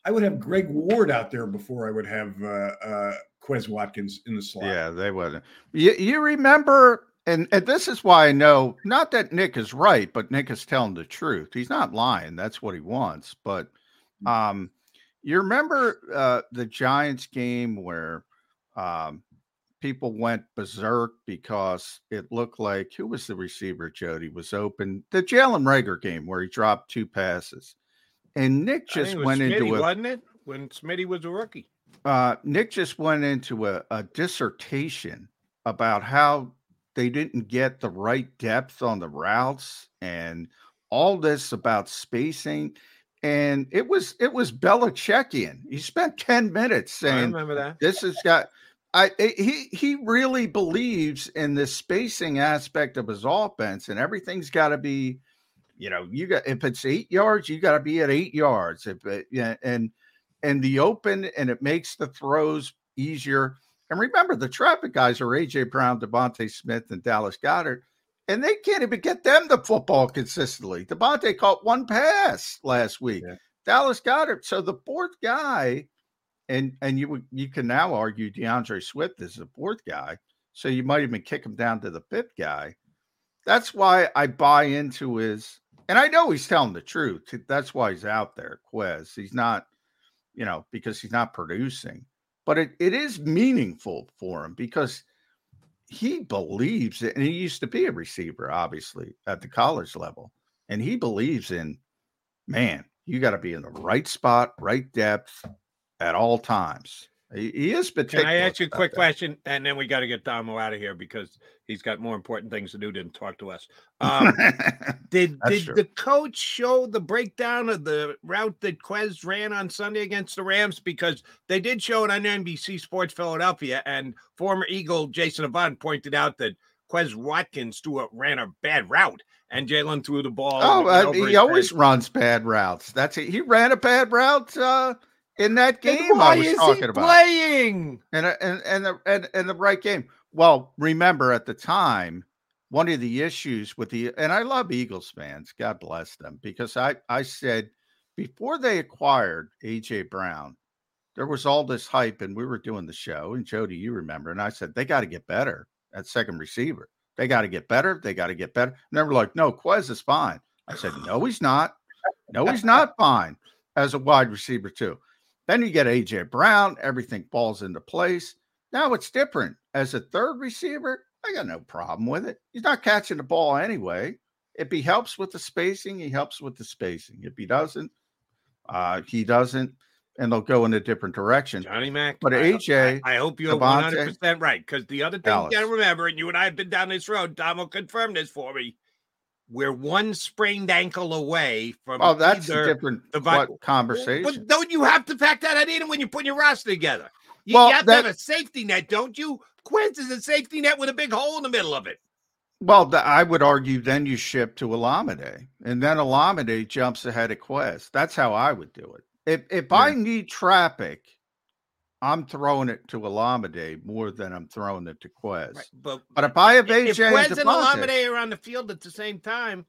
I would have Greg Ward out there before I would have uh, uh, Quez Watkins in the slot. Yeah, they wouldn't. You, you remember, and, and this is why I know not that Nick is right, but Nick is telling the truth. He's not lying. That's what he wants. But um, you remember uh, the Giants game where um, people went berserk because it looked like who was the receiver? Jody was open. The Jalen Reagor game where he dropped two passes, and Nick just went Smitty, into a wasn't it when Smitty was a rookie? uh, Nick just went into a, a dissertation about how they didn't get the right depth on the routes and all this about spacing. And it was it was Belichickian. He spent 10 minutes oh, I saying remember that. this has got I I- he he really believes in this spacing aspect of his offense, and everything's got to be, you know, you got if it's eight yards, you got to be at eight yards. If it, yeah, and and the open and it makes the throws easier. And remember, the traffic guys are AJ Brown, DeVonta Smith, and Dallas Goedert, and they can't even get them the football consistently. DeVonta caught one pass last week. Dallas Goedert. So the fourth guy, and and you you can now argue DeAndre Swift is the fourth guy. So you might even kick him down to the fifth guy. That's why I buy into his, and I know he's telling the truth. That's why he's out there, Quez. He's not, you know, because he's not producing, but it, it is meaningful for him because he believes it. And he used to be a receiver, obviously, at the college level. And he believes in, man, you got to be in the right spot, right depth at all times. He, he is Can. I ask you a quick that. question, and then we got to get Damo out of here because he's got more important things to do than talk to us. Um, did did true. the coach show the breakdown of the route that Quez ran on Sunday against the Rams? Because they did show it on NBC Sports Philadelphia, and former Eagle Jason Avant pointed out that Quez Watkins threw a, ran a bad route, and Jalen threw the ball. Oh, uh, he always head. runs bad routes. That's it. He ran a bad route uh, in that game I was talking about. playing? and and and the and, and the right game. Well, remember at the time, one of the issues with the and I love Eagles fans, God bless them, because I I said before they acquired AJ Brown, there was all this hype, and we were doing the show, and Jody, you remember, and I said they got to get better at second receiver. They got to get better. They got to get better. And they were like, no, Quez is fine. I said, no, he's not. No, he's not fine as a wide receiver too. Then you get AJ Brown, everything falls into place. Now it's different. As a third receiver, I got no problem with it. He's not catching the ball anyway. If he helps with the spacing, he helps with the spacing. If he doesn't, uh, he doesn't, and they'll go in a different direction. Johnny Mac. But I- AJ, I, I hope you're 100 percent right because the other thing Dallas. you got to remember, and you and I have been down this road. Tom will confirm this for me. We're one sprained ankle away from. Oh, that's a different the what conversation. But don't you have to pack that in when you put your roster together? You, Well, you have that- to have a safety net, don't you? Quince is a safety net with a big hole in the middle of it. Well, th- I would argue then you ship to Olamide, and then Olamide jumps ahead of Quez. That's how I would do it. If if I need traffic, I'm throwing it to Olamide more than I'm throwing it to Quez. But But if I have if AJ and Quez and Olamide are on the field at the same time,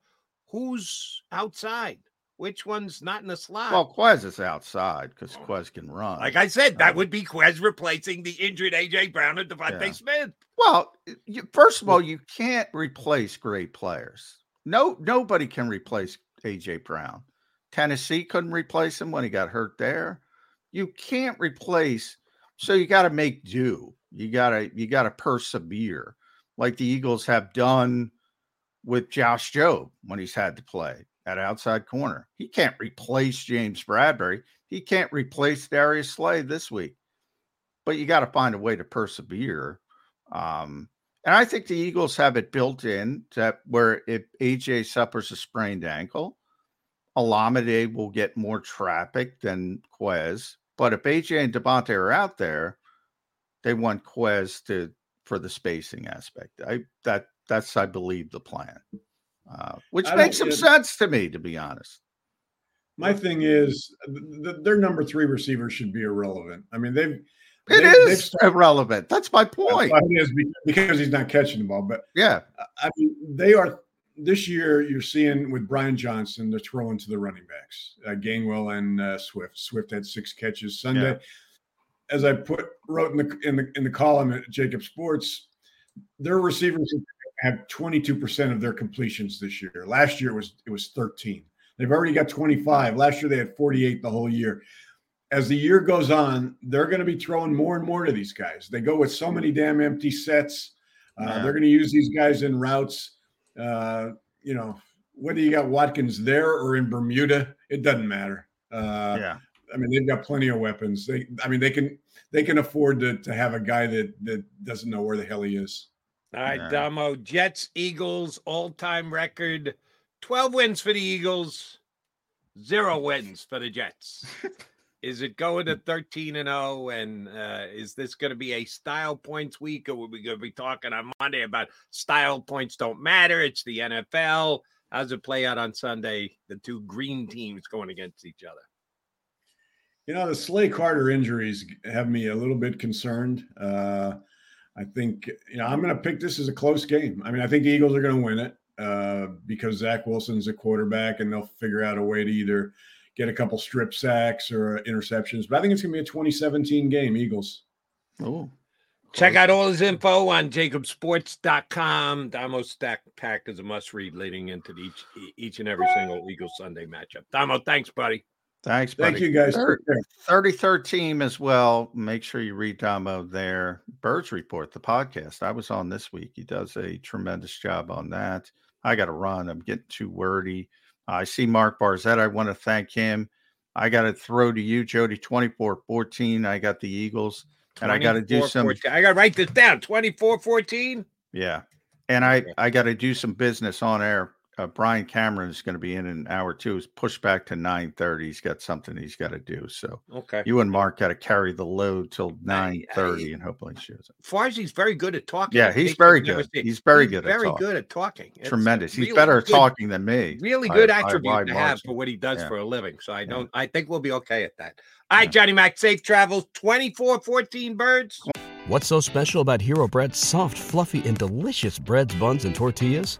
who's outside? Which one's not in the slot? Well, Quez is outside because oh. Quez can run. Like I said, that would be Quez replacing the injured AJ Brown and DeVonta Yeah. Smith. Well, you, first of all, you can't replace great players. No, nobody can replace AJ Brown. Tennessee couldn't replace him when he got hurt there. You can't replace, so you got to make do. You gotta you gotta persevere, like the Eagles have done with Josh Jobe when he's had to play at outside corner. He can't replace James Bradberry. He can't replace Darius Slay this week. But you got to find a way to persevere. Um, and I think the Eagles have it built in that where if AJ suffers a sprained ankle, Olamide will get more traffic than Quez. But if AJ and DeVonta are out there, they want Quez to for the spacing aspect. I that that's I believe the plan, uh, which I makes some get- sense to me, to be honest. My thing is, th- th- their number three receiver should be irrelevant. I mean, they've It they- is started- irrelevant. That's my point. Well, it is be- because he's not catching the ball. But Yeah. I mean, they are this year. You're seeing with Brian Johnson, they're throwing to the running backs, uh, Gainwell and uh, Swift. Swift had six catches Sunday. Yeah. As I put wrote in the in the in the column at JAKIB Sports, their receivers have 22 percent of their completions this year. Last year it was it was 13. They've already got 25. Last year they had 48 the whole year as the year goes on, they're going to be throwing more and more to these guys. They go with so many damn empty sets. Uh, Yeah. They're going to use these guys in routes. Uh, you know, whether you got Watkins there or in Bermuda, it doesn't matter. Uh, yeah. I mean, they've got plenty of weapons. They, I mean, they can they can afford to to have a guy that that doesn't know where the hell he is. All right, Yeah. Damo. Jets, Eagles, all time record 12 wins for the Eagles, zero wins for the Jets. is it going to 13 and 0? And uh, is this going to be a style points week, or are we going to be talking on Monday about style points don't matter? It's the NFL. How's it play out on Sunday? The two green teams going against each other. You know, the Slay Carter injuries have me a little bit concerned. Uh, I think, you know, I'm going to pick this as a close game. I mean, I think the Eagles are going to win it uh, because Zach Wilson's a quarterback and they'll figure out a way to either get a couple strip sacks or interceptions. But I think it's going to be a 2017 game, Eagles. Oh, Check out all his info on jakibsports.com. Damo Stack Pack is a must read leading into the each, each and every single Eagles Sunday matchup. Damo, thanks, buddy. Thanks, buddy. Thank you, guys. Thir- Take care. 33rd team as well. Make sure you read Damo there. Birds Report, the podcast. I was on this week. He does a tremendous job on that. I got to run. I'm getting too wordy. I see Mark Farzetta. I want to thank him. I got to throw to you, Jody, 24 14. I got the Eagles. And I got to do 24, some 14. I got to write this down 24 14. Yeah. And I I got to do some business on air. Uh, Brian Cameron is going to be in an hour too. It's pushed back to 9:30. He's got something he's got to do. So Okay. you and Mark got to carry the load till 9:30 and hopefully he shows up. Farzi's very good at talking. Yeah, he's very good. seen- He's very good at Very talking. good at talking. It's Tremendous. He's really better at talking than me. Really by- good by a attribute wide to have margin. for what he does Yeah. for a living. So I don't. I think we'll be okay at that. All right, Johnny Mac, safe travels. 24 14 birds. What's so special about Hero Bread's soft, fluffy, and delicious breads, buns, and tortillas?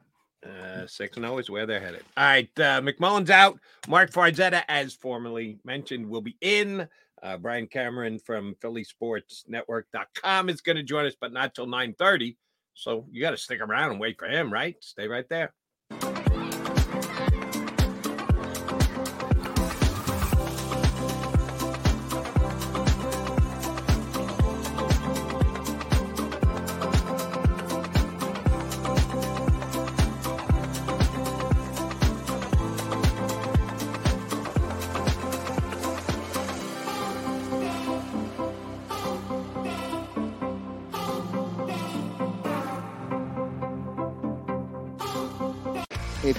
Uh, six and zero is where they're headed. All right, uh, McMullen's out. Mark Farzetta, as formerly mentioned, will be in. Uh, Brian Cameron from PhillySportsNetwork.com is going to join us, but not till nine thirty. So you got to stick around and wait for him, right? Stay right there.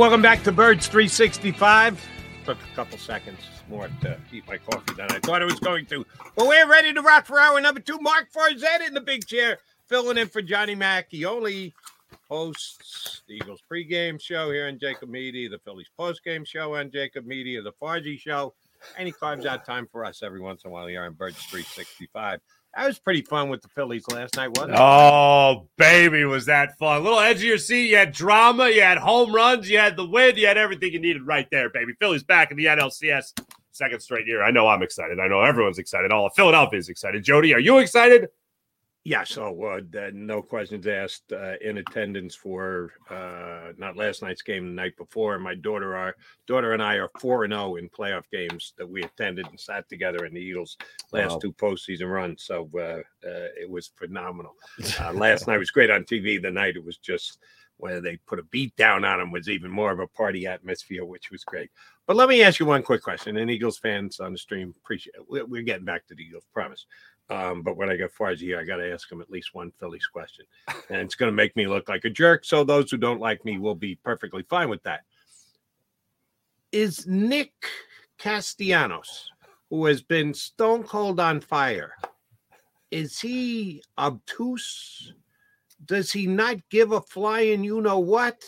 welcome back to Birds 365. Took a couple seconds more to eat my coffee than I thought it was going to. But we're ready to rock for hour number two. Mark Farzetta in the big chair, filling in for Johnny only hosts the Eagles pregame show here on JAKIB Media, the Phillies postgame show on JAKIB Media, the Fargy show, and he carves out time for us every once in a while here on Birds 365. That was pretty fun with the Phillies last night, wasn't it? Oh, baby, was that fun. A little edge of your seat. You had drama, you had home runs, you had the win, you had everything you needed right there, baby. Phillies back in the NLCS second straight year. I know I'm excited. I know everyone's excited. All of Philadelphia is excited. Jody, are you excited? Yeah, so uh, no questions asked. Uh, in attendance for uh, not last night's game, the night before. My daughter, our daughter, and I are four and zero in playoff games that we attended and sat together in the Eagles' last Wow. two postseason runs. So uh, uh, it was phenomenal. Uh, last night was great on TV. The night it was just where they put a beat down on them was even more of a party atmosphere, which was great. But let me ask you one quick question. And Eagles fans on the stream appreciate. We're, we're getting back to the Eagles, promise. Um, but when I get Farzy here, I got to ask him at least one Phillies question, and it's going to make me look like a jerk. So those who don't like me will be perfectly fine with that. Is Nick Castellanos, who has been stone cold on fire, is he obtuse? Does he not give a flying you know what?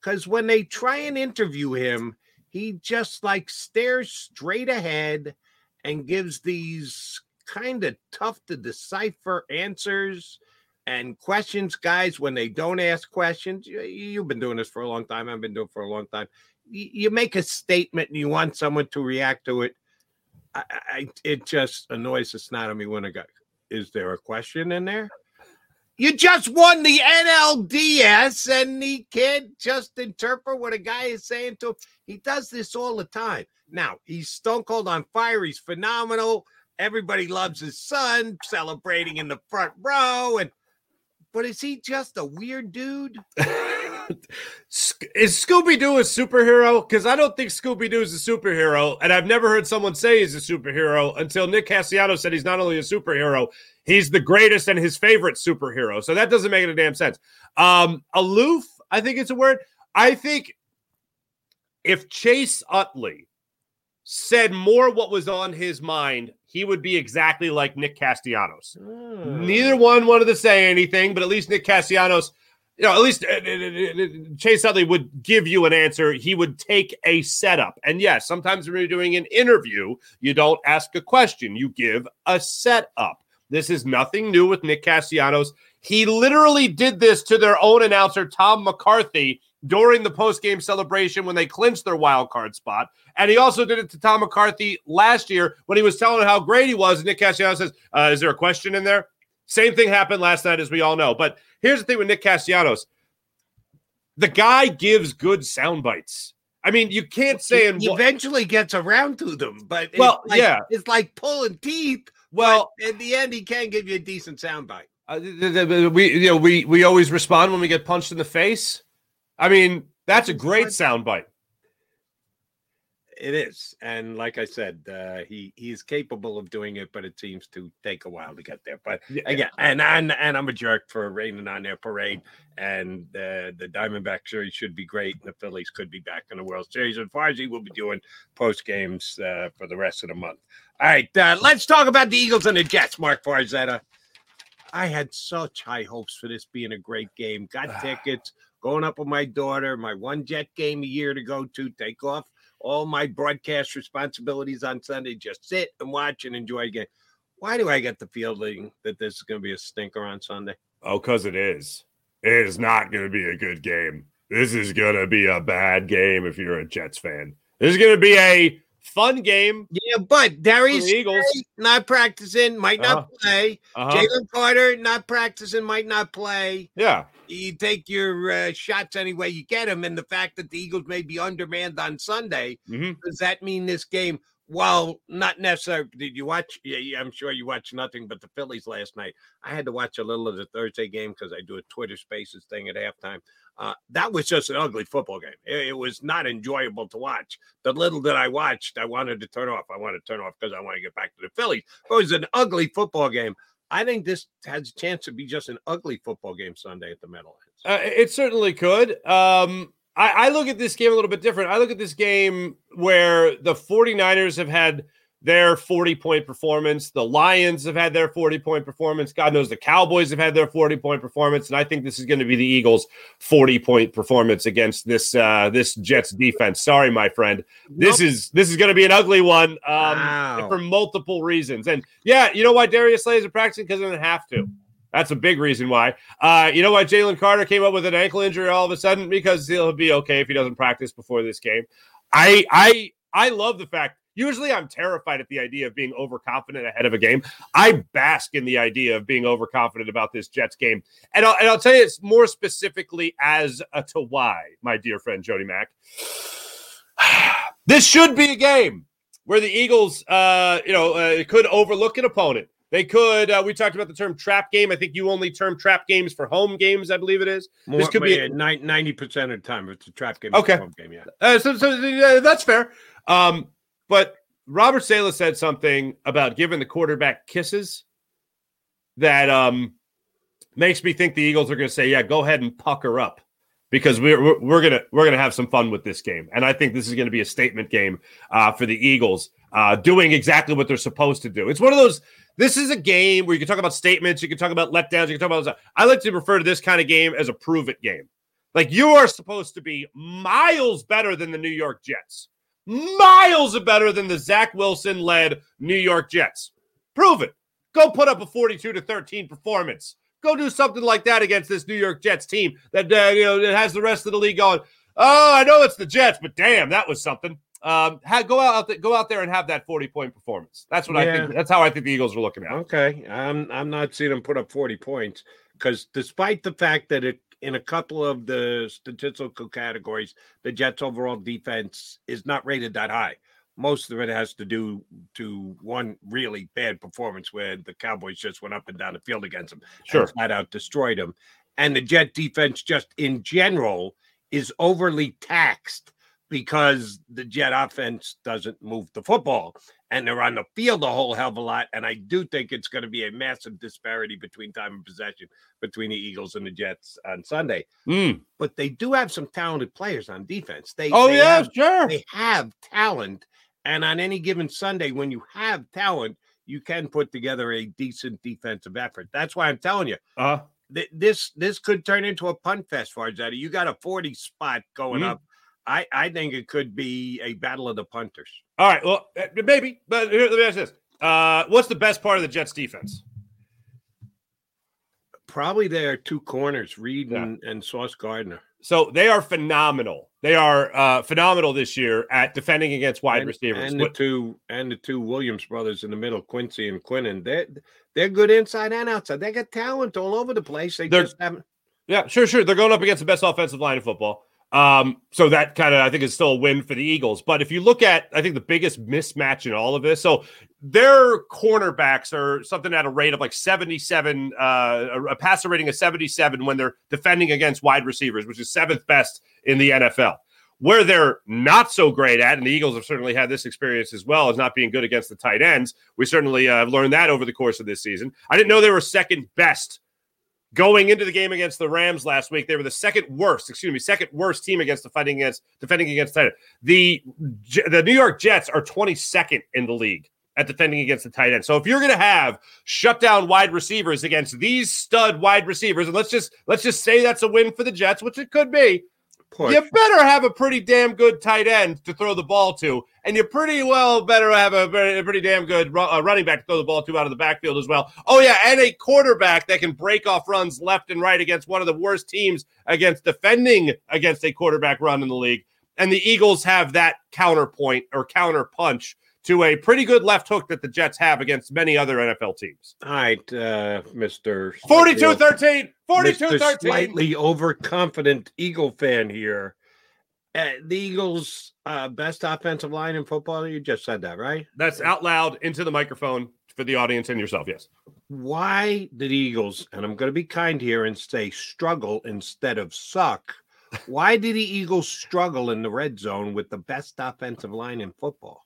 Because when they try and interview him, he just like stares straight ahead and gives these kind of tough to decipher answers and questions guys when they don't ask questions you, you've been doing this for a long time i've been doing it for a long time you, you make a statement and you want someone to react to it I, I it just annoys the snot of me when I go is there a question in there you just won the NLDS and he can't just interpret what a guy is saying to him. He does this all the time. Now, he's stone cold on fire. He's phenomenal. Everybody loves his son celebrating in the front row. And but is he just a weird dude? Is Scooby Doo a superhero? Because I don't think Scooby Doo is a superhero, and I've never heard someone say he's a superhero until Nick Castellanos said he's not only a superhero, he's the greatest and his favorite superhero. So that doesn't make any damn sense. Um, aloof, I think it's a word. I think if Chase Utley said more what was on his mind, he would be exactly like Nick Castellanos. Neither one wanted to say anything, but at least Nick Castellanos, you know, at least uh, uh, uh, Chase Utley would give you an answer. He would take a setup. And yes, sometimes when you're doing an interview, you don't ask a question, you give a setup. This is nothing new with Nick Castellanos. He literally did this to their own announcer, Tom McCarthy, during the post-game celebration when they clinched their wild card spot. And he also did it to Tom McCarthy last year when he was telling how great he was. And Nick Castellanos says, uh, Is there a question in there? Same thing happened last night, as we all know. But here's the thing with Nick Castellanos the guy gives good sound bites. I mean, you can't say he eventually gets around to them, but Well, like, yeah. it's like pulling teeth. Well, in the end, he can give you a decent soundbite. Uh, th- th- th- we you know we we always respond when we get punched in the face. I mean, that's a great soundbite. It is, and like I said, uh, he he's capable of doing it, but it seems to take a while to get there. But again, and and and I'm a jerk for raining on their parade. And uh, the Diamondback series should be great, and the Phillies could be back in the World Series. And Farzi will be doing post games uh, for the rest of the month. All right, uh, let's talk about the Eagles and the Jets. Mark Farzetta. I had such high hopes for this being a great game. Got ah. tickets, going up with my daughter, my one jet game a year to go to, take off all my broadcast responsibilities on Sunday, just sit and watch and enjoy a game. Why do I get the feeling that this is going to be a stinker on Sunday? Oh, because it is. It is not going to be a good game. This is going to be a bad game if you're a Jets fan. This is going to be a fun game. Yeah, but Darius Eagles. Not practicing, might not Uh-huh. play. Uh-huh. Jalen Carter not practicing, might not play. Yeah. You take your uh, shots any way you get them, and the fact that the Eagles may be undermanned on Sunday Mm-hmm. does that mean this game? While not necessarily, did you watch? Yeah, yeah, I'm sure you watched nothing but the Phillies last night. I had to watch a little of the Thursday game because I do a Twitter Spaces thing at halftime. Uh, that was just an ugly football game. It, it was not enjoyable to watch. The little that I watched, I wanted to turn off. I wanted to turn off because I want to get back to the Phillies. It was an ugly football game. I think this has a chance to be just an ugly football game Sunday at the Meadowlands. Uh, it certainly could. Um, I, I look at this game a little bit different. I look at this game where the 49ers have had their 40 point performance. The Lions have had their 40 point performance. God knows the Cowboys have had their 40 point performance. And I think this is going to be the Eagles' 40 point performance against this uh, this Jets defense. Sorry, my friend. This is this is going to be an ugly one um, Wow. for multiple reasons. And yeah, you know why Darius Slay isn't practicing? Because they don't have to. That's a big reason why. Uh, you know why Jalen Carter came up with an ankle injury all of a sudden? Because he'll be okay if he doesn't practice before this game. I I I love the fact. Usually, I'm terrified at the idea of being overconfident ahead of a game. I bask in the idea of being overconfident about this Jets game, and I'll, and I'll tell you it's more specifically as a to why, my dear friend Jody Mack. This should be a game where the Eagles, uh, you know, uh, could overlook an opponent. They could. Uh, we talked about the term trap game. I think you only term trap games for home games. I believe it is. More, this could be. yeah, 90% of the time it's a trap game. Okay. home game, yeah. Uh, so, so uh, that's fair. Um, but Robert Saleh said something about giving the quarterback kisses that um, makes me think the Eagles are going to say, "Yeah, go ahead and pucker up," because we're we're, gonna we're gonna have some fun with this game, and I think this is going to be a statement game uh, for the Eagles, uh, doing exactly what they're supposed to do. It's one of those. This is a game where you can talk about statements, you can talk about letdowns, you can talk about. I like to refer to this kind of game as a prove it game. Like you are supposed to be miles better than the New York Jets, miles better than the Zach Wilson led New York Jets. Prove it. Go put up a 42 to 13 performance. Go do something like that against this New York Jets team that uh, you know that has the rest of the league going. Oh, I know it's the Jets, but damn, that was something. Um, ha- go out, th- go out there and have that 40 point performance. That's what I think. That's how I think the Eagles are looking at. it. Okay, I'm I'm not seeing them put up 40 points because despite the fact that it in a couple of the statistical categories, the Jets' overall defense is not rated that high. Most of it has to do to one really bad performance where the Cowboys just went up and down the field against them, Sure. and flat out destroyed them. And the Jet defense, just in general, is overly taxed because the Jet offense doesn't move the football and they're on the field a whole hell of a lot. And I do think it's going to be a massive disparity between time and possession between the Eagles and the Jets on Sunday. Mm. But they do have some talented players on defense. They Oh, they yeah, have- sure. They have talent, and on any given Sunday, when you have talent, you can put together a decent defensive effort. That's why I'm telling you. Uh, th- this this could turn into a punt fest, Farzetta. You got a 40 spot going Mhm. up. I, I think it could be a battle of the punters. All right. Well, uh, maybe. But here, let me ask this: uh, What's the best part of the Jets defense? Probably their two corners, Reed and, and Sauce Gardner. So they are phenomenal. They are uh, phenomenal this year at defending against wide and, receivers. and the two and the two Williams brothers in the middle, Quincy and Quinnen. They're they're good inside and outside. They got talent all over the place. They They're- just haven't. Yeah, sure, sure. They're going up against the best offensive line in football. Um, so that kind of I think is still a win for the Eagles. But if you look at, I think the biggest mismatch in all of this, so their cornerbacks are something at a rate of like 77, uh, a- passer rating of 77 when they're defending against wide receivers, which is seventh best in the NFL. Where they're not so great at, and the Eagles have certainly had this experience as well, is not being good against the tight ends. We certainly uh, have learned that over the course of this season. I didn't know they were second best going into the game against the Rams last week, they were the second worst, excuse me, second worst team against defending against defending against tight end. The the New York Jets are 22nd in the league at defending against the tight end. So if you're going to have shutdown wide receivers against these stud wide receivers, and let's just let's just say that's a win for the Jets, which it could be. Push. You better have a pretty damn good tight end to throw the ball to, and you pretty well better have a, very, a pretty damn good uh, running back to throw the ball to out of the backfield as well. Oh yeah, and a quarterback that can break off runs left and right against one of the worst teams against defending against a quarterback run in the league. And the Eagles have that counterpoint or counter punch to a pretty good left hook that the Jets have against many other NFL teams. All right, uh, Mr. 42 13. 42 13. Slightly overconfident Eagle fan here. Uh, the Eagles' uh, best offensive line in football. You just said that, right? That's out loud into the microphone for the audience and yourself. Yes. Why did Eagles, and I'm going to be kind here and say struggle instead of suck. Why did the Eagles struggle in the red zone with the best offensive line in football?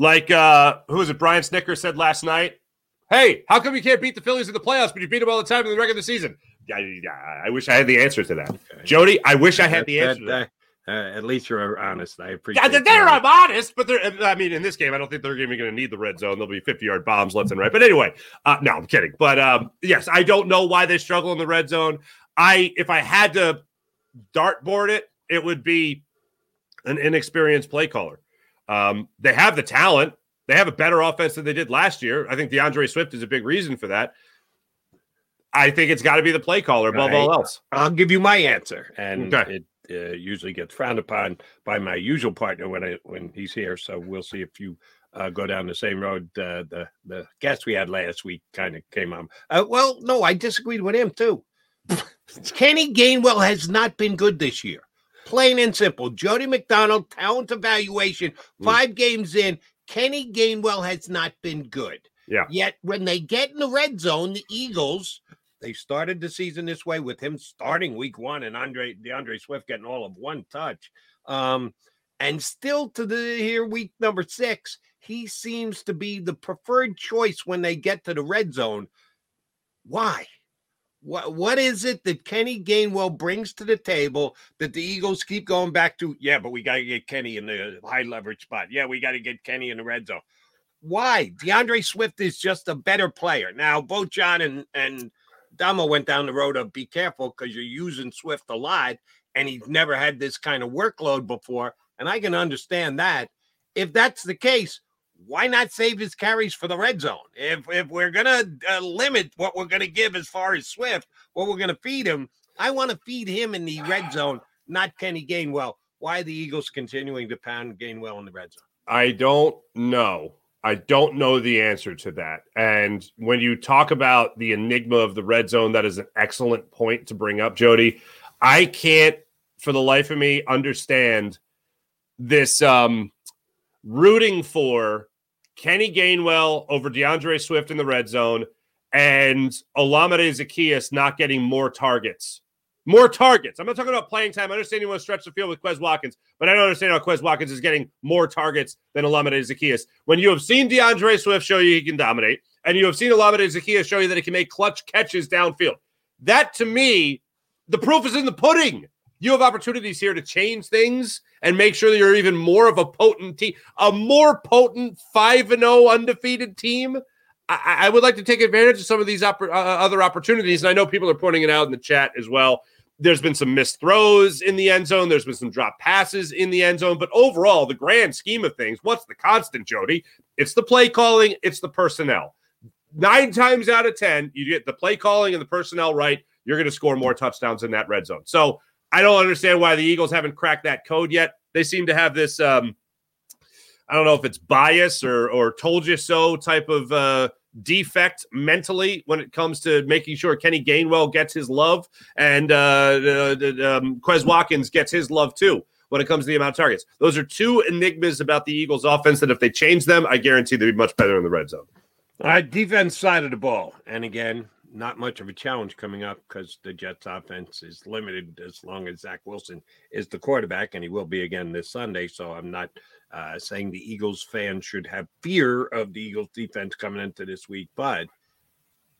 Like uh who was it? Brian Snitker said last night. Hey, how come you can't beat the Phillies in the playoffs, but you beat them all the time in the regular season? Yeah, yeah, I wish I had the answer to that, Jody. I wish I had the answer. to that. that- uh, at least you're honest. I appreciate. Yeah, they're, that. they're I'm honest, but they're. I mean, in this game, I don't think they're even going to need the red zone. There'll be 50 yard bombs left and right. But anyway, uh, no, I'm kidding. But um, yes, I don't know why they struggle in the red zone. I, if I had to dartboard it, it would be an inexperienced play caller. Um, they have the talent. They have a better offense than they did last year. I think DeAndre Swift is a big reason for that. I think it's got to be the play caller above all Right. else. I'll give you my answer, and Okay. it uh, usually gets frowned upon by my usual partner when I when he's here. So we'll see if you uh, go down the same road. Uh, the the guest we had last week kind of came on. Uh, well, no, I disagreed with him too. Kenny Gainwell has not been good this year. Plain and simple. Jody McDonald, talent evaluation, five games in. Kenny Gainwell has not been good. Yeah. Yet when they get in the red zone, the Eagles, they started the season this way with him starting week one and Andre DeAndre Swift getting all of one touch. Um, and still to the here week number six, he seems to be the preferred choice when they get to the red zone. Why? What what is it that Kenny Gainwell brings to the table that the Eagles keep going back to? Yeah, but we got to get Kenny in the high leverage spot. Yeah, we got to get Kenny in the red zone. Why? DeAndre Swift is just a better player. Now, both John and and Damo went down the road of be careful because you're using Swift a lot, and he's never had this kind of workload before. And I can understand that. If that's the case, why not save his carries for the red zone? If if we're gonna uh, limit what we're gonna give as far as Swift, what we're gonna feed him, I want to feed him in the red zone, not Kenny Gainwell. Why the Eagles continuing to pound Gainwell in the red zone? I don't know. I don't know the answer to that. And when you talk about the enigma of the red zone, that is an excellent point to bring up, Jody. I can't, for the life of me, understand this um, rooting for Kenny Gainwell over DeAndre Swift in the red zone and Olamide Zaccheaus not getting more targets. More targets. I'm not talking about playing time. I understand you want to stretch the field with Quez Watkins, but I don't understand how Quez Watkins is getting more targets than Olamide Zaccheaus. When you have seen DeAndre Swift show you he can dominate, and you have seen Olamide Zaccheaus show you that he can make clutch catches downfield, that to me, the proof is in the pudding. You have opportunities here to change things and make sure that you're even more of a potent team, a more potent 5 and 0 undefeated team. I, I would like to take advantage of some of these oppor- uh, other opportunities. And I know people are pointing it out in the chat as well. There's been some missed throws in the end zone. There's been some drop passes in the end zone. But overall, the grand scheme of things, what's the constant, Jody? It's the play calling, it's the personnel. Nine times out of 10, you get the play calling and the personnel right, you're going to score more touchdowns in that red zone. So I don't understand why the Eagles haven't cracked that code yet. They seem to have this. Um, I don't know if it's bias or or told you so type of uh, defect mentally when it comes to making sure Kenny Gainwell gets his love and uh, uh, um, Quez Watkins gets his love too when it comes to the amount of targets. Those are two enigmas about the Eagles' offense that if they change them, I guarantee they'd be much better in the red zone. All right, defense side of the ball. And again, not much of a challenge coming up because the Jets offense is limited as long as Zach Wilson is the quarterback, and he will be again this Sunday. So I'm not uh, saying the Eagles fans should have fear of the Eagles defense coming into this week, but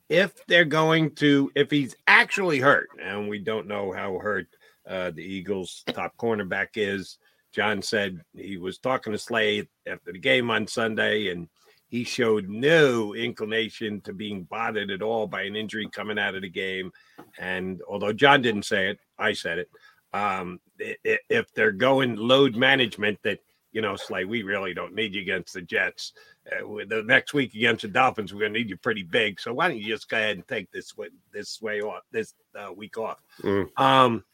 if they're going to, if he's actually hurt, and we don't know how hurt uh, the Eagles' top cornerback is, John said he was talking to Slay after the game on Sunday, and he showed no inclination to being bothered at all by an injury coming out of the game. And although John didn't say it, I said it. Um, if they're going load management, that you know, Slay, we really don't need you against the Jets. Uh, the next week against the Dolphins, we're going to need you pretty big. So why don't you just go ahead and take this way, this way off, this uh, week off? Mm. Um,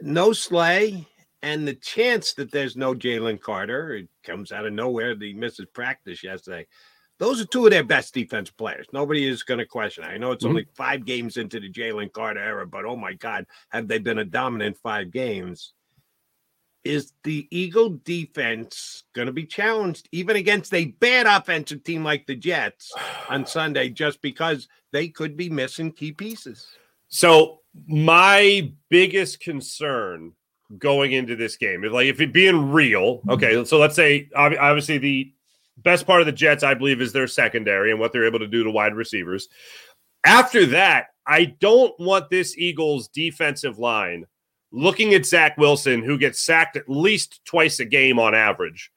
no Slay, and the chance that there's no Jalen Carter, it comes out of nowhere. He misses practice yesterday. Those are two of their best defense players. Nobody is going to question. It. I know it's Mhm. only five games into the Jalen Carter era, but oh my God, have they been a dominant five games? Is the Eagle defense going to be challenged even against a bad offensive team like the Jets on Sunday just because they could be missing key pieces? So my biggest concern going into this game If like if it being real. Mm-hmm. Okay, so let's say obviously the best part of the Jets, I believe, is their secondary and what they're able to do to wide receivers. After that, I don't want this Eagles defensive line looking at Zach Wilson, who gets sacked at least twice a game on average,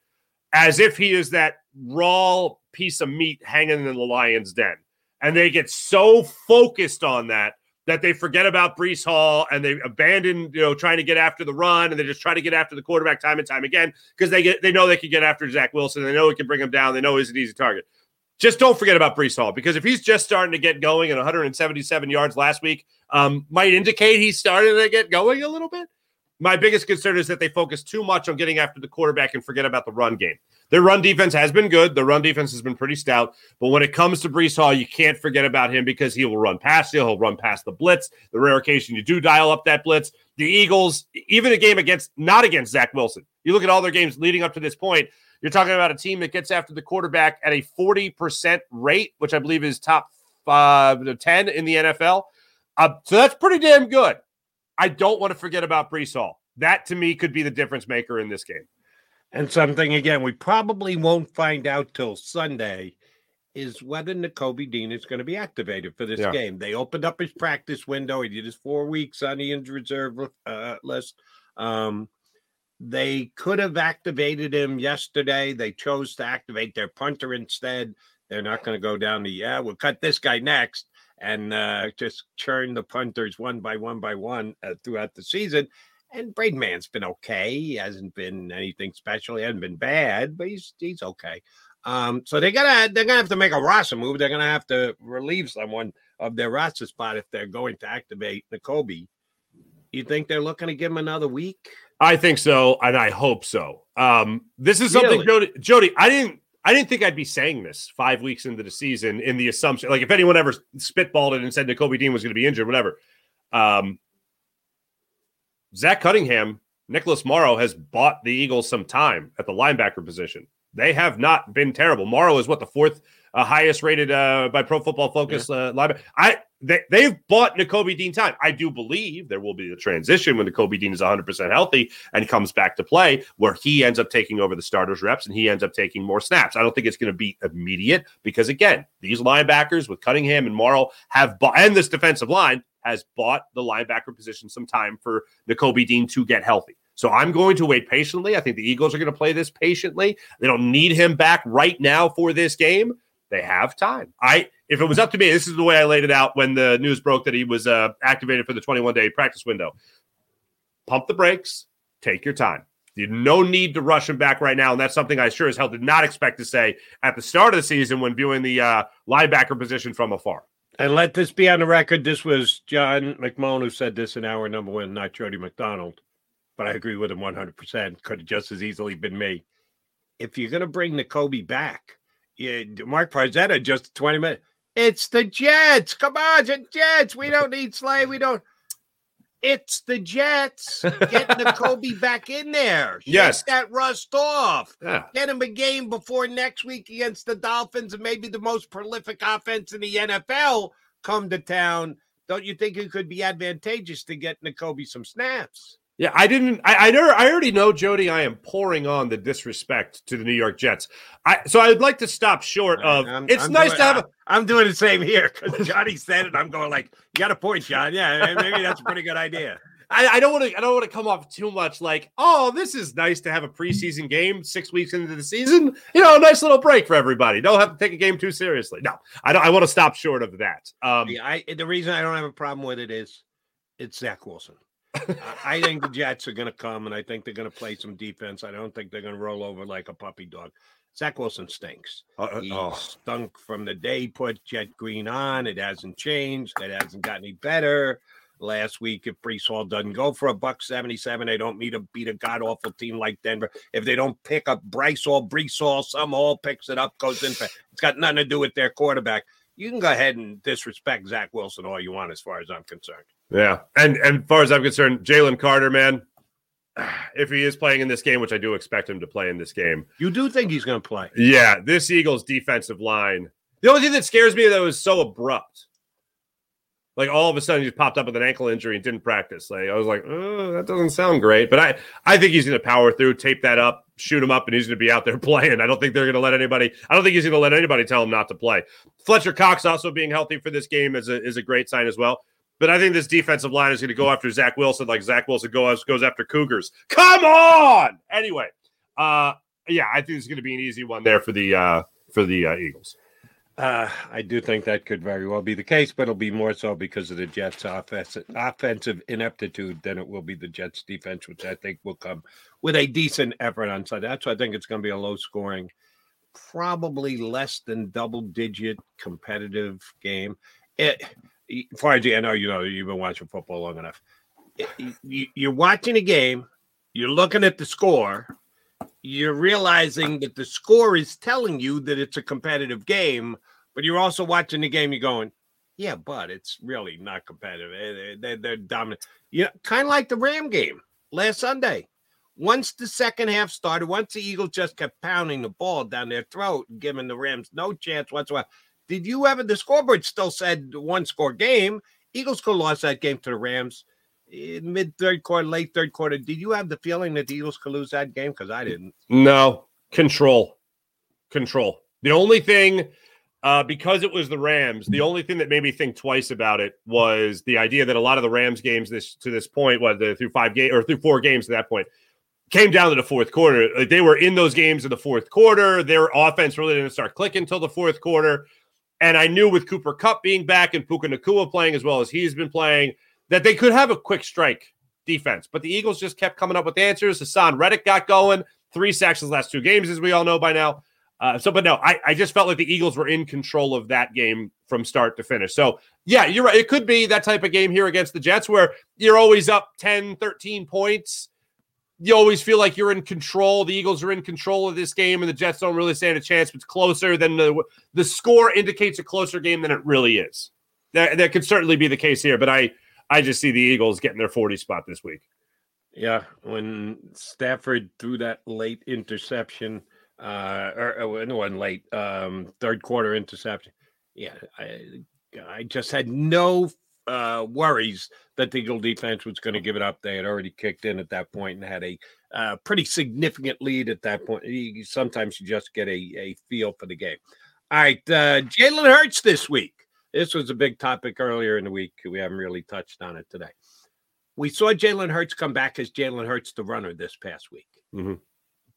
as if he is that raw piece of meat hanging in the lion's den. And they get so focused on that that they forget about Breece Hall and they abandon, you know, trying to get after the run and they just try to get after the quarterback time and time again because they get they know they can get after Zach Wilson. They know he can bring him down. They know he's an easy target. Just don't forget about Breece Hall because if he's just starting to get going at 177 yards last week, um, might indicate he's starting to get going a little bit. My biggest concern is that they focus too much on getting after the quarterback and forget about the run game. Their run defense has been good. The run defense has been pretty stout. But when it comes to Breece Hall, you can't forget about him because he will run past you. He'll run past the blitz. The rare occasion you do dial up that blitz. The Eagles, even a game against, not against Zach Wilson, you look at all their games leading up to this point, you're talking about a team that gets after the quarterback at a 40% rate, which I believe is top five to 10 in the NFL. Uh, so that's pretty damn good. I don't want to forget about Breece Hall. That to me could be the difference maker in this game. And something again, we probably won't find out till Sunday is whether Nakobe Dean is going to be activated for this Yeah. game. They opened up his practice window. He did his four weeks on the injured reserve uh, list. Um, they could have activated him yesterday. They chose to activate their punter instead. They're not going to go down the yeah. We'll cut this guy next and uh, just churn the punters one by one by one uh, throughout the season. And Braden Mann's been okay. He hasn't been anything special. He hasn't been bad, but he's he's okay. Um, so they gotta they're gonna have to make a roster move. They're gonna have to relieve someone of their roster spot if they're going to activate Nakobe. You think they're looking to give him another week? I think so, and I hope so. Um, this is something, Really? Jody. Jody, I didn't, I didn't think I'd be saying this five weeks into the season in the assumption, like if anyone ever spitballed it and said Nakobe Dean was going to be injured, whatever. Um, Zach Cunningham, Nicholas Morrow has bought the Eagles some time at the linebacker position. They have not been terrible. Morrow is what the fourth uh, highest rated uh, by Pro Football Focus uh, linebacker. I they, they've bought Nakobe Dean time. I do believe there will be a transition when Nakobe Dean is 100 percent healthy and comes back to play, where he ends up taking over the starters reps and he ends up taking more snaps. I don't think it's going to be immediate because again, these linebackers with Cunningham and Morrow have bought, and this defensive line has bought the linebacker position some time for N'Kobe Dean to get healthy. So I'm going to wait patiently. I think the Eagles are going to play this patiently. They don't need him back right now for this game. They have time. I if it was up to me, this is the way I laid it out when the news broke that he was uh, activated for the 21 day practice window. Pump the brakes, take your time. You no need to rush him back right now, and that's something I sure as hell did not expect to say at the start of the season when viewing the uh, linebacker position from afar. And let this be on the record. This was John McMullen who said this in hour number one, not Jody McDonald. But I agree with him 100%. Could have just as easily been me. If you're going to bring Nakobe back, yeah, Mark Farzetta just 20 minutes. It's the Jets. Come on, the Jets. We don't need Slay. We don't. It's the Jets. Get Nakobe back in there. Shake Yes. that rust off. Yeah. Get him a game before next week against the Dolphins and maybe the most prolific offense in the NFL come to town. Don't you think it could be advantageous to get Nakobe some snaps? Yeah, I didn't. I I, know, I already know, Jody. I am pouring on the disrespect to the New York Jets. I so I'd like to stop short of. I'm- it's I'm nice doing- to have a. I'm doing the same here because Johnny said it. I'm going like, you got a point, John. Yeah, maybe that's a pretty good idea. I, I don't want to. I don't want to come off too much like, oh, this is nice to have a preseason game six weeks into the season. You know, a nice little break for everybody. Don't have to take a game too seriously. No, I don't. I want to stop short of that. Um, Yeah, I the reason I don't have a problem with it is it's Zach Wilson. I- think the Jets are going to come, and I think they're going to play some defense. I don't think they're going to roll over like a puppy dog. Zach Wilson stinks. Uh, uh, he oh. stunk from the day he put Jet Green on. It hasn't changed. It hasn't gotten any better. Last week, if Breece Hall doesn't go for a buck seventy-seven, they don't meet a beat a god awful team like Denver. If they don't pick up Bryce Hall, Breece Hall, some Hall picks it up, goes in. For, it's got nothing to do with their quarterback. You can go ahead and disrespect Zach Wilson all you want, as far as I'm concerned. Yeah, and and as far as I'm concerned, Jalen Carter, man, if he is playing in this game, which I do expect him to play in this game, You do think he's going to play? yeah, this Eagles defensive line. The only thing that scares me that was so abrupt, like all of a sudden he just popped up with an ankle injury and didn't practice. Like I was like, oh, that doesn't sound great, but I I think he's going to power through, tape that up, shoot him up, and he's going to be out there playing. I don't think they're going to let anybody. I don't think he's going to let anybody tell him not to play. Fletcher Cox also being healthy for this game is a is a great sign as well. But I think this defensive line is going to go after Zach Wilson like Zach Wilson goes goes after Cougars. Come on. Anyway, uh, yeah, I think it's going to be an easy one there for the uh, for the uh, Eagles. Uh, I do think that could very well be the case, but it'll be more so because of the Jets' offensive, offensive ineptitude than it will be the Jets' defense, which I think will come with a decent effort on Sunday. That's why I think it's going to be a low scoring, probably less than double digit competitive game. It, Fargy, I know you know you've been watching football long enough. It- you- you're watching a game, you're looking at the score, you're realizing that the score is telling you that it's a competitive game, but you're also watching the game. You're going, yeah, but it's really not competitive. Eh, They're, they're dominant. Know, kind of like the Ram game last Sunday. Once the second half started, once the Eagles just kept pounding the ball down their throat, giving the Rams no chance whatsoever. Did you ever? The scoreboard still said one score game. Eagles could have lost that game to the Rams mid third quarter, late third quarter. Did you have the feeling that the Eagles could lose that game? Because I didn't. No, control. Control. The only thing, uh, because it was the Rams, the only thing that made me think twice about it was the idea that a lot of the Rams games this to this point, what the, through five game or through four games at that point, came down to the fourth quarter. Like they were in those games in the fourth quarter. Their offense really didn't start clicking until the fourth quarter. And I knew with Cooper Kupp being back and Puka Nacua playing as well as he's been playing, that they could have a quick strike defense. But the Eagles just kept coming up with answers. Haason Reddick got going, three sacks in the last two games, as we all know by now. Uh, so, but no, I, I just felt like the Eagles were in control of that game from start to finish. So, yeah, you're right. It could be that type of game here against the Jets where you're always up 10, 13 points. You always feel like you're in control. The Eagles are in control of this game, and the Jets don't really stand a chance. It's closer than the the score indicates a closer game than it really is. That that could certainly be the case here, but I I just see the Eagles getting their 40 spot this week. Yeah, when Stafford threw that late interception, uh, or, or no, one late, um, third quarter interception. Yeah, I, I just had no uh, worries that the Eagle defense was going to give it up. They had already kicked in at that point and had a uh, pretty significant lead at that point. You, sometimes you just get a, a feel for the game. All right, uh, Jalen Hurts this week. This was a big topic earlier in the week. We haven't really touched on it today. We saw Jalen Hurts come back as Jalen Hurts, the runner, this past week. Mhm.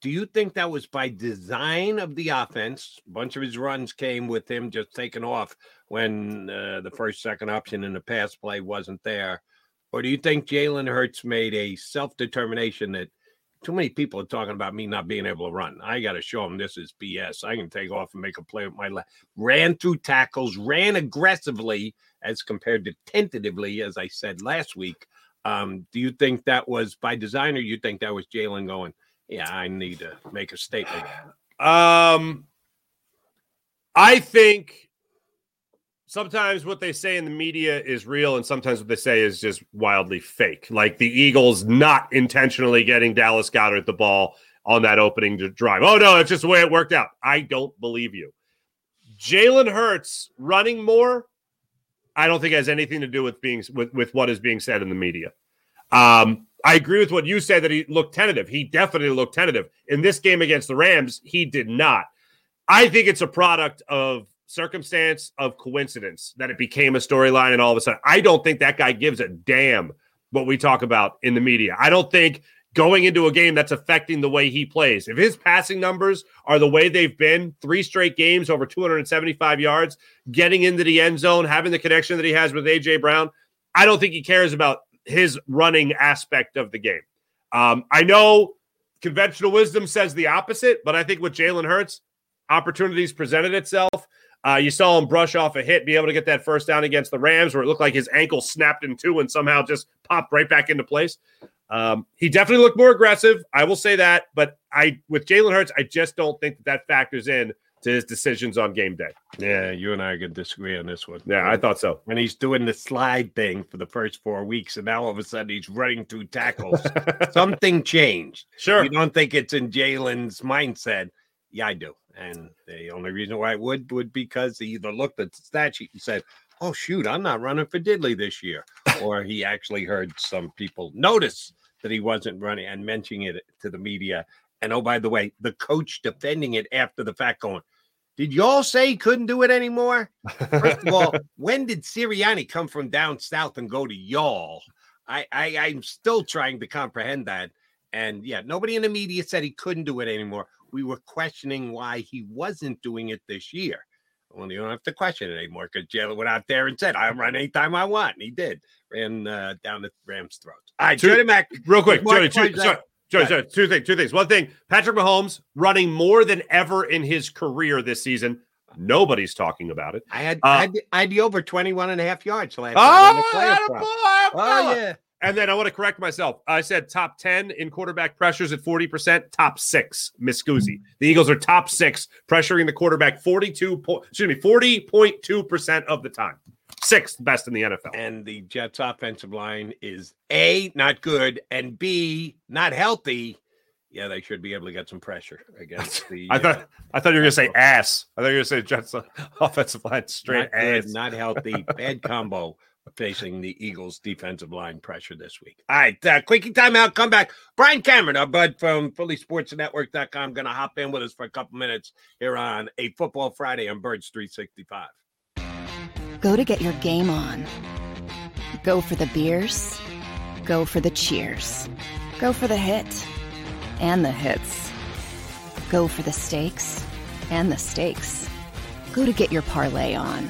Do you think that was by design of the offense? A bunch of his runs came with him just taking off when uh, the first, second option in the pass play wasn't there. Or do you think Jalen Hurts made a self determination that too many people are talking about me not being able to run? I got to show them this is BS. I can take off and make a play with my left. Ran through tackles, ran aggressively as compared to tentatively, as I said last week. Um, do you think that was by design, or you think that was Jalen going? Yeah, I need to make a statement. Um, I think sometimes what they say in the media is real, and sometimes what they say is just wildly fake. Like the Eagles not intentionally getting Dallas Goedert the ball on that opening drive. Oh no, it's just the way it worked out. I don't believe you. Jalen Hurts running more. I don't think has anything to do with being with, with what is being said in the media. Um, I agree with what you said that he looked tentative. He definitely looked tentative. In this game against the Rams, he did not. I think it's a product of circumstance, of coincidence that it became a storyline and all of a sudden. I don't think that guy gives a damn what we talk about in the media. I don't think going into a game that's affecting the way he plays. If his passing numbers are the way they've been, three straight games over 275 yards, getting into the end zone, having the connection that he has with AJ Brown, I don't think he cares about his running aspect of the game. Um, I know conventional wisdom says the opposite, but I think with Jalen Hurts, opportunities presented itself. Uh, you saw him brush off a hit, be able to get that first down against the Rams, where it looked like his ankle snapped in two and somehow just popped right back into place. Um, he definitely looked more aggressive. I will say that, but I with Jalen Hurts, I just don't think that that factors in to his decisions on game day. Yeah, you and I are to disagree on this one. Yeah, I thought so. When he's doing the slide thing for the first four weeks, and now all of a sudden he's running through tackles, something changed. Sure. You don't think it's in Jalen's mindset? Yeah, I do. And the only reason why I would would because he either looked at the stat sheet and said, "Oh shoot, I'm not running for Diddley this year," or he actually heard some people notice that he wasn't running and mentioning it to the media. And oh, by the way, the coach defending it after the fact, going, "Did y'all say he couldn't do it anymore?" First of all, when did Sirianni come from down south and go to y'all? I, I I'm still trying to comprehend that. And yeah, nobody in the media said he couldn't do it anymore. We were questioning why he wasn't doing it this year. Well, you don't have to question it anymore because Jalen went out there and said, "I run anytime I want." And he did, ran uh, down the Rams' throat. All right, Two- Jody Mack, real quick, Jody, two, sorry, Jody, sorry, two things, two things. One thing, Patrick Mahomes running more than ever in his career this season. Nobody's talking about it. I had, Uh, I had, I had the over 21 and a half yards last Oh, in the playoff. Oh, yeah. And then I want to correct myself. I said top 10 in quarterback pressures at 40%, top six, Miss Guzzi. The Eagles are top six, pressuring the quarterback 42 po- excuse me, 40.2% of the time. Sixth best in the NFL. And the Jets' offensive line is A, not good, and B, not healthy. Yeah, they should be able to get some pressure against the. I uh, thought I thought you were gonna say ass. I thought you were gonna say Jets uh, offensive line straight not good, ass. not healthy, bad combo facing the Eagles' defensive line pressure this week. All right, uh, quickie timeout. Come back. Bryan Cameron, our bud from PhillySportsNetwork.com, going to hop in with us for a couple minutes here on a Football Friday on Birds 365. Go to get your game on. Go for the beers. Go for the cheers. Go for the hit and the hits. Go for the stakes and the stakes. Go to get your parlay on.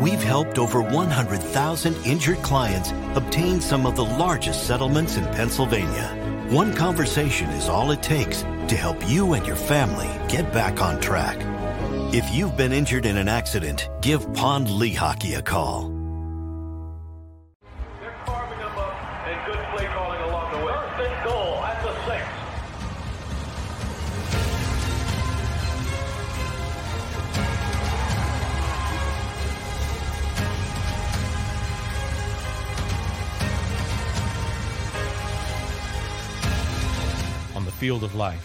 we've helped over 100,000 injured clients obtain some of the largest settlements in Pennsylvania. One conversation is all it takes to help you and your family get back on track. If you've been injured in an accident, give Pond Lehocky a call. They're carving them up And good play calling along the way. First and goal at the six. Field of life,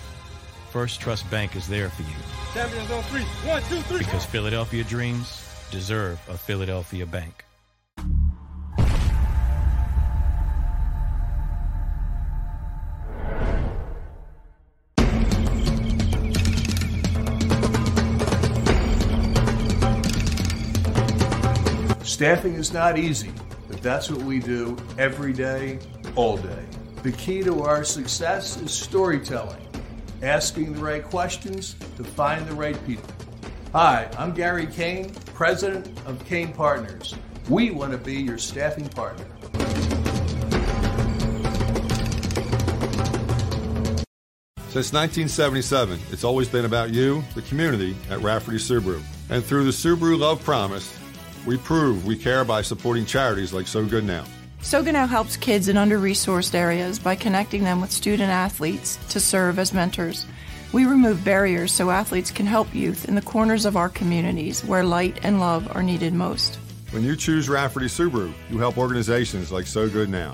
First Trust Bank is there for you Champions on three. One, two, three. because Philadelphia dreams deserve a Philadelphia bank. Staffing is not easy, but that's what we do every day, all day. The key to our success is storytelling, asking the right questions to find the right people. Hi, I'm Gary Kane, president of Kane Partners. We want to be your staffing partner. Since 1977, it's always been about you, the community, at Rafferty Subaru. And through the Subaru Love Promise, we prove we care by supporting charities like So Good Now. Soga now helps kids in under resourced areas by connecting them with student athletes to serve as mentors. We remove barriers so athletes can help youth in the corners of our communities where light and love are needed most. When you choose Rafferty Subaru, you help organizations like So Good Now.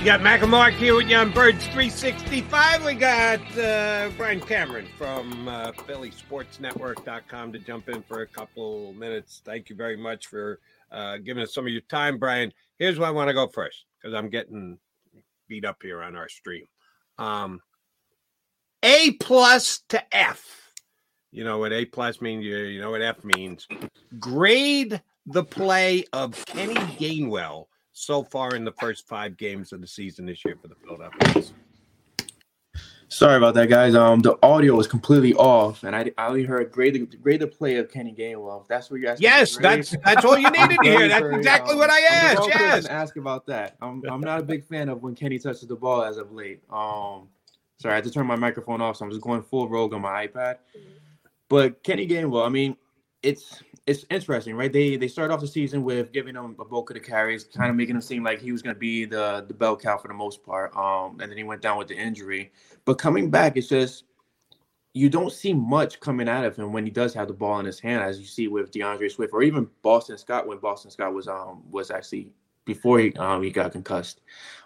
You got Mac and Mark here with you on Birds 365. We got uh, Bryan Cameron from uh, PhillySportsNetwork.com to jump in for a couple minutes. Thank you very much for uh, giving us some of your time, Bryan. Here's where I want to go first because I'm getting beat up here on our stream. Um, a plus to F. You know what A plus means? You know what F means. Grade the play of Kenny Gainwell so far in the first five games of the season this year for the Philadelphia. Sorry about that, guys. Um, the audio was completely off, and I, I only heard grade the play of Kenny Gainwell. If that's what you asked. Yes, that's that's all you needed to hear. That's exactly um, what I asked. Yes. ask about that. I'm I'm not a big fan of when Kenny touches the ball as of late. Um, sorry, I had to turn my microphone off, so I'm just going full rogue on my iPad. But Kenny Gainwell, I mean, it's it's interesting, right? They they started off the season with giving him a bulk of the carries, kind of making him seem like he was going to be the the bell cow for the most part. Um, and then he went down with the injury. But coming back, it's just you don't see much coming out of him when he does have the ball in his hand, as you see with DeAndre Swift or even Boston Scott when Boston Scott was um was actually before he um he got concussed.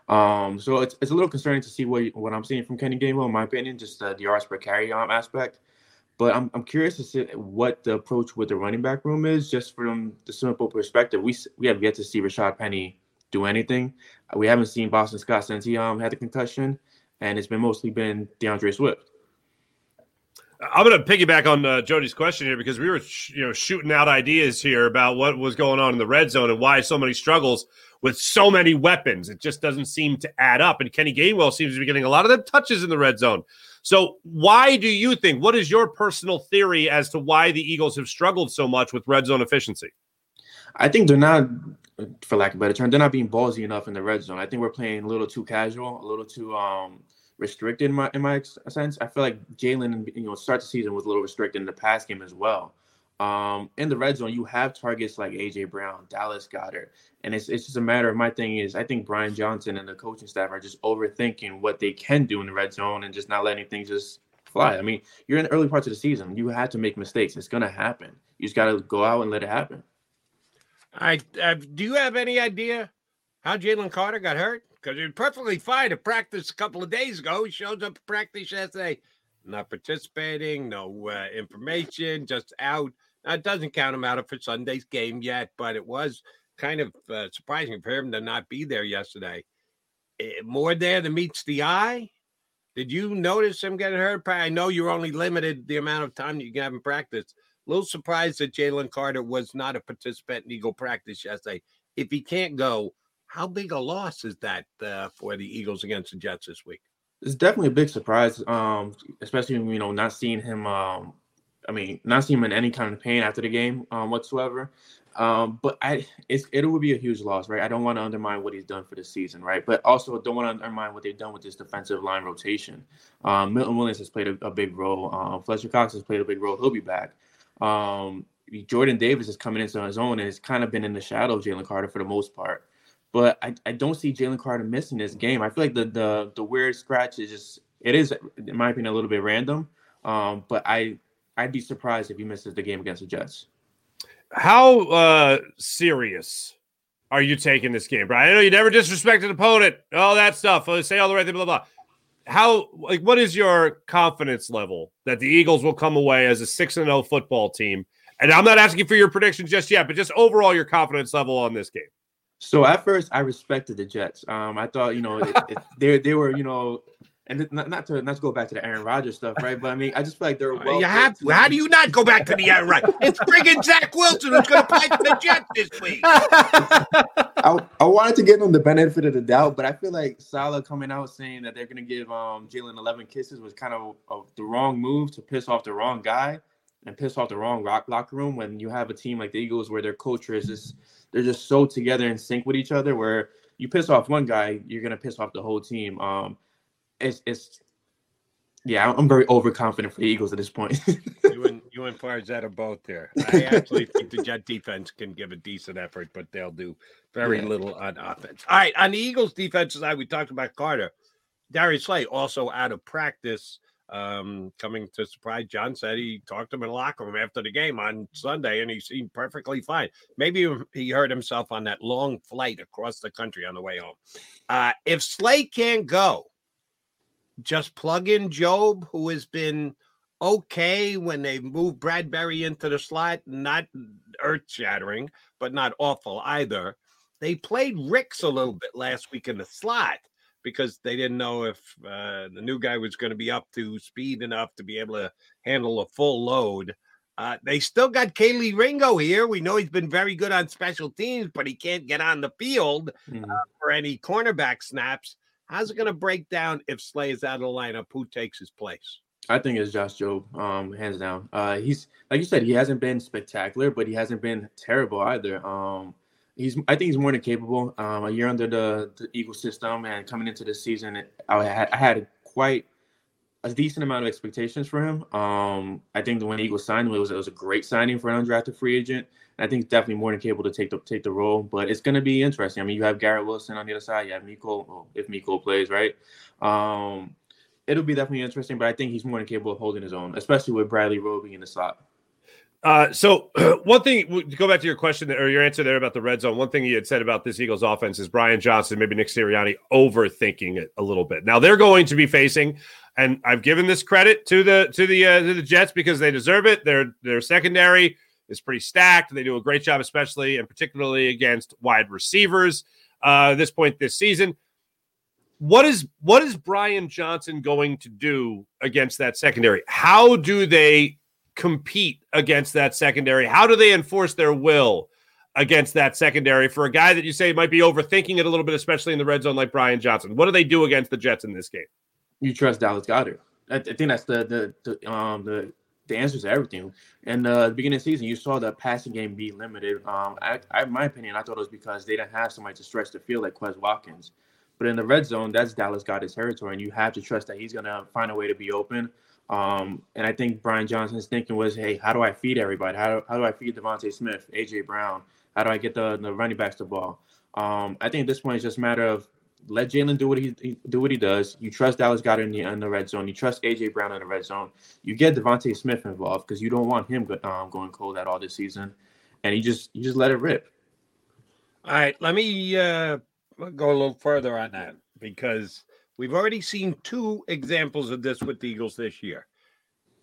Um, so it's, it's a little concerning to see what what I'm seeing from Kenny Gainwell, in my opinion, just uh, the yards per carry um aspect. But I'm I'm curious to see what the approach with the running back room is, just from the simple perspective. We we have yet to see Rashaad Penny do anything. We haven't seen Boston Scott since he um had the concussion, and it's been mostly been DeAndre Swift. I'm going to piggyback on uh, Jody's question here because we were, sh- you know, shooting out ideas here about what was going on in the red zone and why so many struggles with so many weapons. It just doesn't seem to add up. And Kenny Gainwell seems to be getting a lot of the touches in the red zone. So, why do you think? What is your personal theory as to why the Eagles have struggled so much with red zone efficiency? I think they're not, for lack of a better term, they're not being ballsy enough in the red zone. I think we're playing a little too casual, a little too um restricted in my in my sense. I feel like Jalen, you know, start the season was a little restricted in the pass game as well. Um, in the red zone, you have targets like AJ Brown, Dallas Goedert, and it's it's just a matter of my thing is I think Brian Johnson and the coaching staff are just overthinking what they can do in the red zone and just not letting things just fly. I mean, you're in the early parts of the season. You had to make mistakes. It's gonna happen. You just got to go out and let it happen. I uh, do you have any idea how Jalen Carter got hurt? Because he was perfectly fine to practice a couple of days ago. He shows up at practice yesterday, not participating, no uh, information, just out. Now, it doesn't count him out for Sunday's game yet, but it was kind of uh, surprising for him to not be there yesterday. Eh, more there than meets the eye. Did you notice him getting hurt? I know you're only limited the amount of time you can have in practice. A little surprised that Jalen Carter was not a participant in Eagle practice yesterday. If he can't go, how big a loss is that uh, for the Eagles against the Jets this week? It's definitely a big surprise, um, especially you know not seeing him. Um, I mean, not seeing him in any kind of pain after the game um, whatsoever. Um, but I, it would be a huge loss, right? I don't want to undermine what he's done for the season, right? But also don't want to undermine what they've done with this defensive line rotation. Um, Milton Williams has played a, a big role. Um, Fletcher Cox has played a big role. He'll be back. Um, Jordan Davis is coming into his own and has kind of been in the shadow of Jalen Carter for the most part. But I, I don't see Jalen Carter missing this game. I feel like the the the weird scratch is just it is in my opinion a little bit random. Um, but I I'd be surprised if he misses the game against the Jets. How uh, serious are you taking this game, Bryan? I know you never disrespect an opponent, all that stuff. uh, Say all the right thing, blah blah. How like what is your confidence level that the Eagles will come away as a six and zero football team? And I'm not asking for your predictions just yet, but just overall your confidence level on this game. So at first, I respected the Jets. Um, I thought you know it, it, they they were you know, and it- not, not to not to go back to the Aaron Rodgers stuff, right? But I mean, I just feel like they're well. you have to. How do you not go back to the end right? It's friggin' Zach Wilson who's going to play for the Jets this week. I, I wanted to give them the benefit of the doubt, but I feel like Saleh coming out saying that they're going to give um, Jalen 11 kisses was kind of a, the wrong move to piss off the wrong guy and piss off the wrong rock, locker room when you have a team like the Eagles where their culture is just they're just so together in sync with each other where you piss off one guy, you're going to piss off the whole team. Um, it's it's Yeah, I'm very overconfident for the Eagles at this point. you and you and are both there. I actually think the Jet defense can give a decent effort, but they'll do very Yeah. little on offense. All right, on the Eagles defensive side, we talked about Carter. Darius Slay also out of practice, um, coming to surprise. John said he talked to him in the locker room after the game on Sunday, and he seemed perfectly fine. Maybe he hurt himself on that long flight across the country on the way home. Uh, if Slay can't go, just plug in Jobe, who has been okay when they moved Bradberry into the slot, not earth shattering, but not awful either. They played Ricks a little bit last week in the slot because they didn't know if uh, the new guy was going to be up to speed enough to be able to handle a full load. Uh, they still got Kelee Ringo here. We know he's been very good on special teams, but he can't get on the field uh, for any cornerback snaps. How's it going to break down if Slay is out of the lineup? Who takes his place? I think it's Josh Jobe, um, hands down. Uh, he's like you said, he hasn't been spectacular, but he hasn't been terrible either. Um, he's I think he's more than capable. Um, a year under the, the Eagle system and coming into the season, I had I had quite a decent amount of expectations for him. Um, I think that when the Eagles signed him, it was it was a great signing for an undrafted free agent. And I think definitely more than capable to take the take the role. But it's going to be interesting. I mean, you have Garrett Wilson on the other side. You have Miko, well, if Miko plays, right? Um, it'll be definitely interesting. But I think he's more than capable of holding his own, especially with Bradley Roby in the slot. Uh, so one thing to go back to your question or your answer there about the red zone. One thing you had said about this Eagles offense is Brian Johnson, maybe Nick Sirianni overthinking it a little bit. Now they're going to be facing, and I've given this credit to the to the uh, to the Jets because they deserve it. Their their secondary is pretty stacked. They do a great job, especially and particularly against wide receivers. Uh, this point this season, what is what is Brian Johnson going to do against that secondary? How do they compete against that secondary? How do they enforce their will against that secondary for a guy that you say might be overthinking it a little bit, especially in the red zone like Brian Johnson? What do they do against the Jets in this game? You trust Dallas Goedert. I, I think that's the the the um the the answer to everything. And uh, the beginning of the season, you saw the passing game be limited. Um, I, I, my opinion, I thought it was because they didn't have somebody to stretch the field like Quez Watkins. But in the red zone, that's Dallas Goedert's territory, and you have to trust that he's going to find a way to be open. Um, and I think Brian Johnson's thinking was, hey, how do I feed everybody? How do, how do I feed DeVonta Smith, AJ Brown? How do I get the, the running backs the ball? Um, I think at this point it's just a matter of let Jalen do what he, he do what he does. You trust Dallas Goedert in the, in the red zone. You trust AJ Brown in the red zone. You get DeVonta Smith involved because you don't want him go, um, going cold at all this season, and you just you just let it rip. All right, let me uh, go a little further on that because we've already seen two examples of this with the Eagles this year.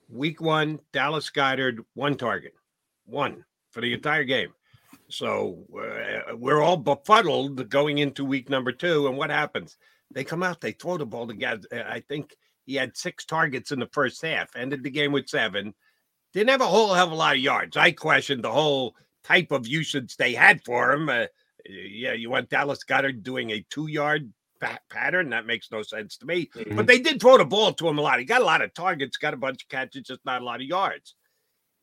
Week one, Dallas Goedert, one target, one for the entire game. So uh, we're all befuddled going into week number two. And what happens? They come out, they throw the ball together. I think he had six targets in the first half, ended the game with seven. Didn't have a whole hell of a lot of yards. I questioned the whole type of usage they had for him. Uh, yeah, you want Dallas Goedert doing a two yard pattern? That makes no sense to me. Mm-hmm. But they did throw the ball to him a lot. He got a lot of targets, got a bunch of catches, just not a lot of yards.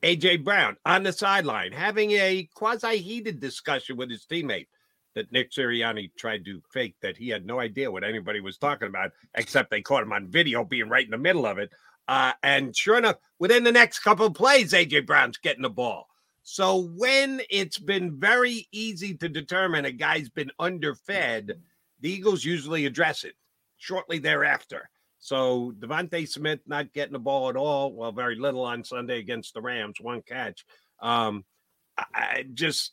AJ Brown on the sideline having a quasi heated discussion with his teammate that Nick Sirianni tried to fake that he had no idea what anybody was talking about, except they caught him on video being right in the middle of it. Uh, and sure enough, within the next couple of plays, AJ Brown's getting the ball. So when it's been very easy to determine a guy's been underfed, the Eagles usually address it shortly thereafter. So DeVonta Smith not getting the ball at all, well, very little on Sunday against the Rams, one catch. Um, I just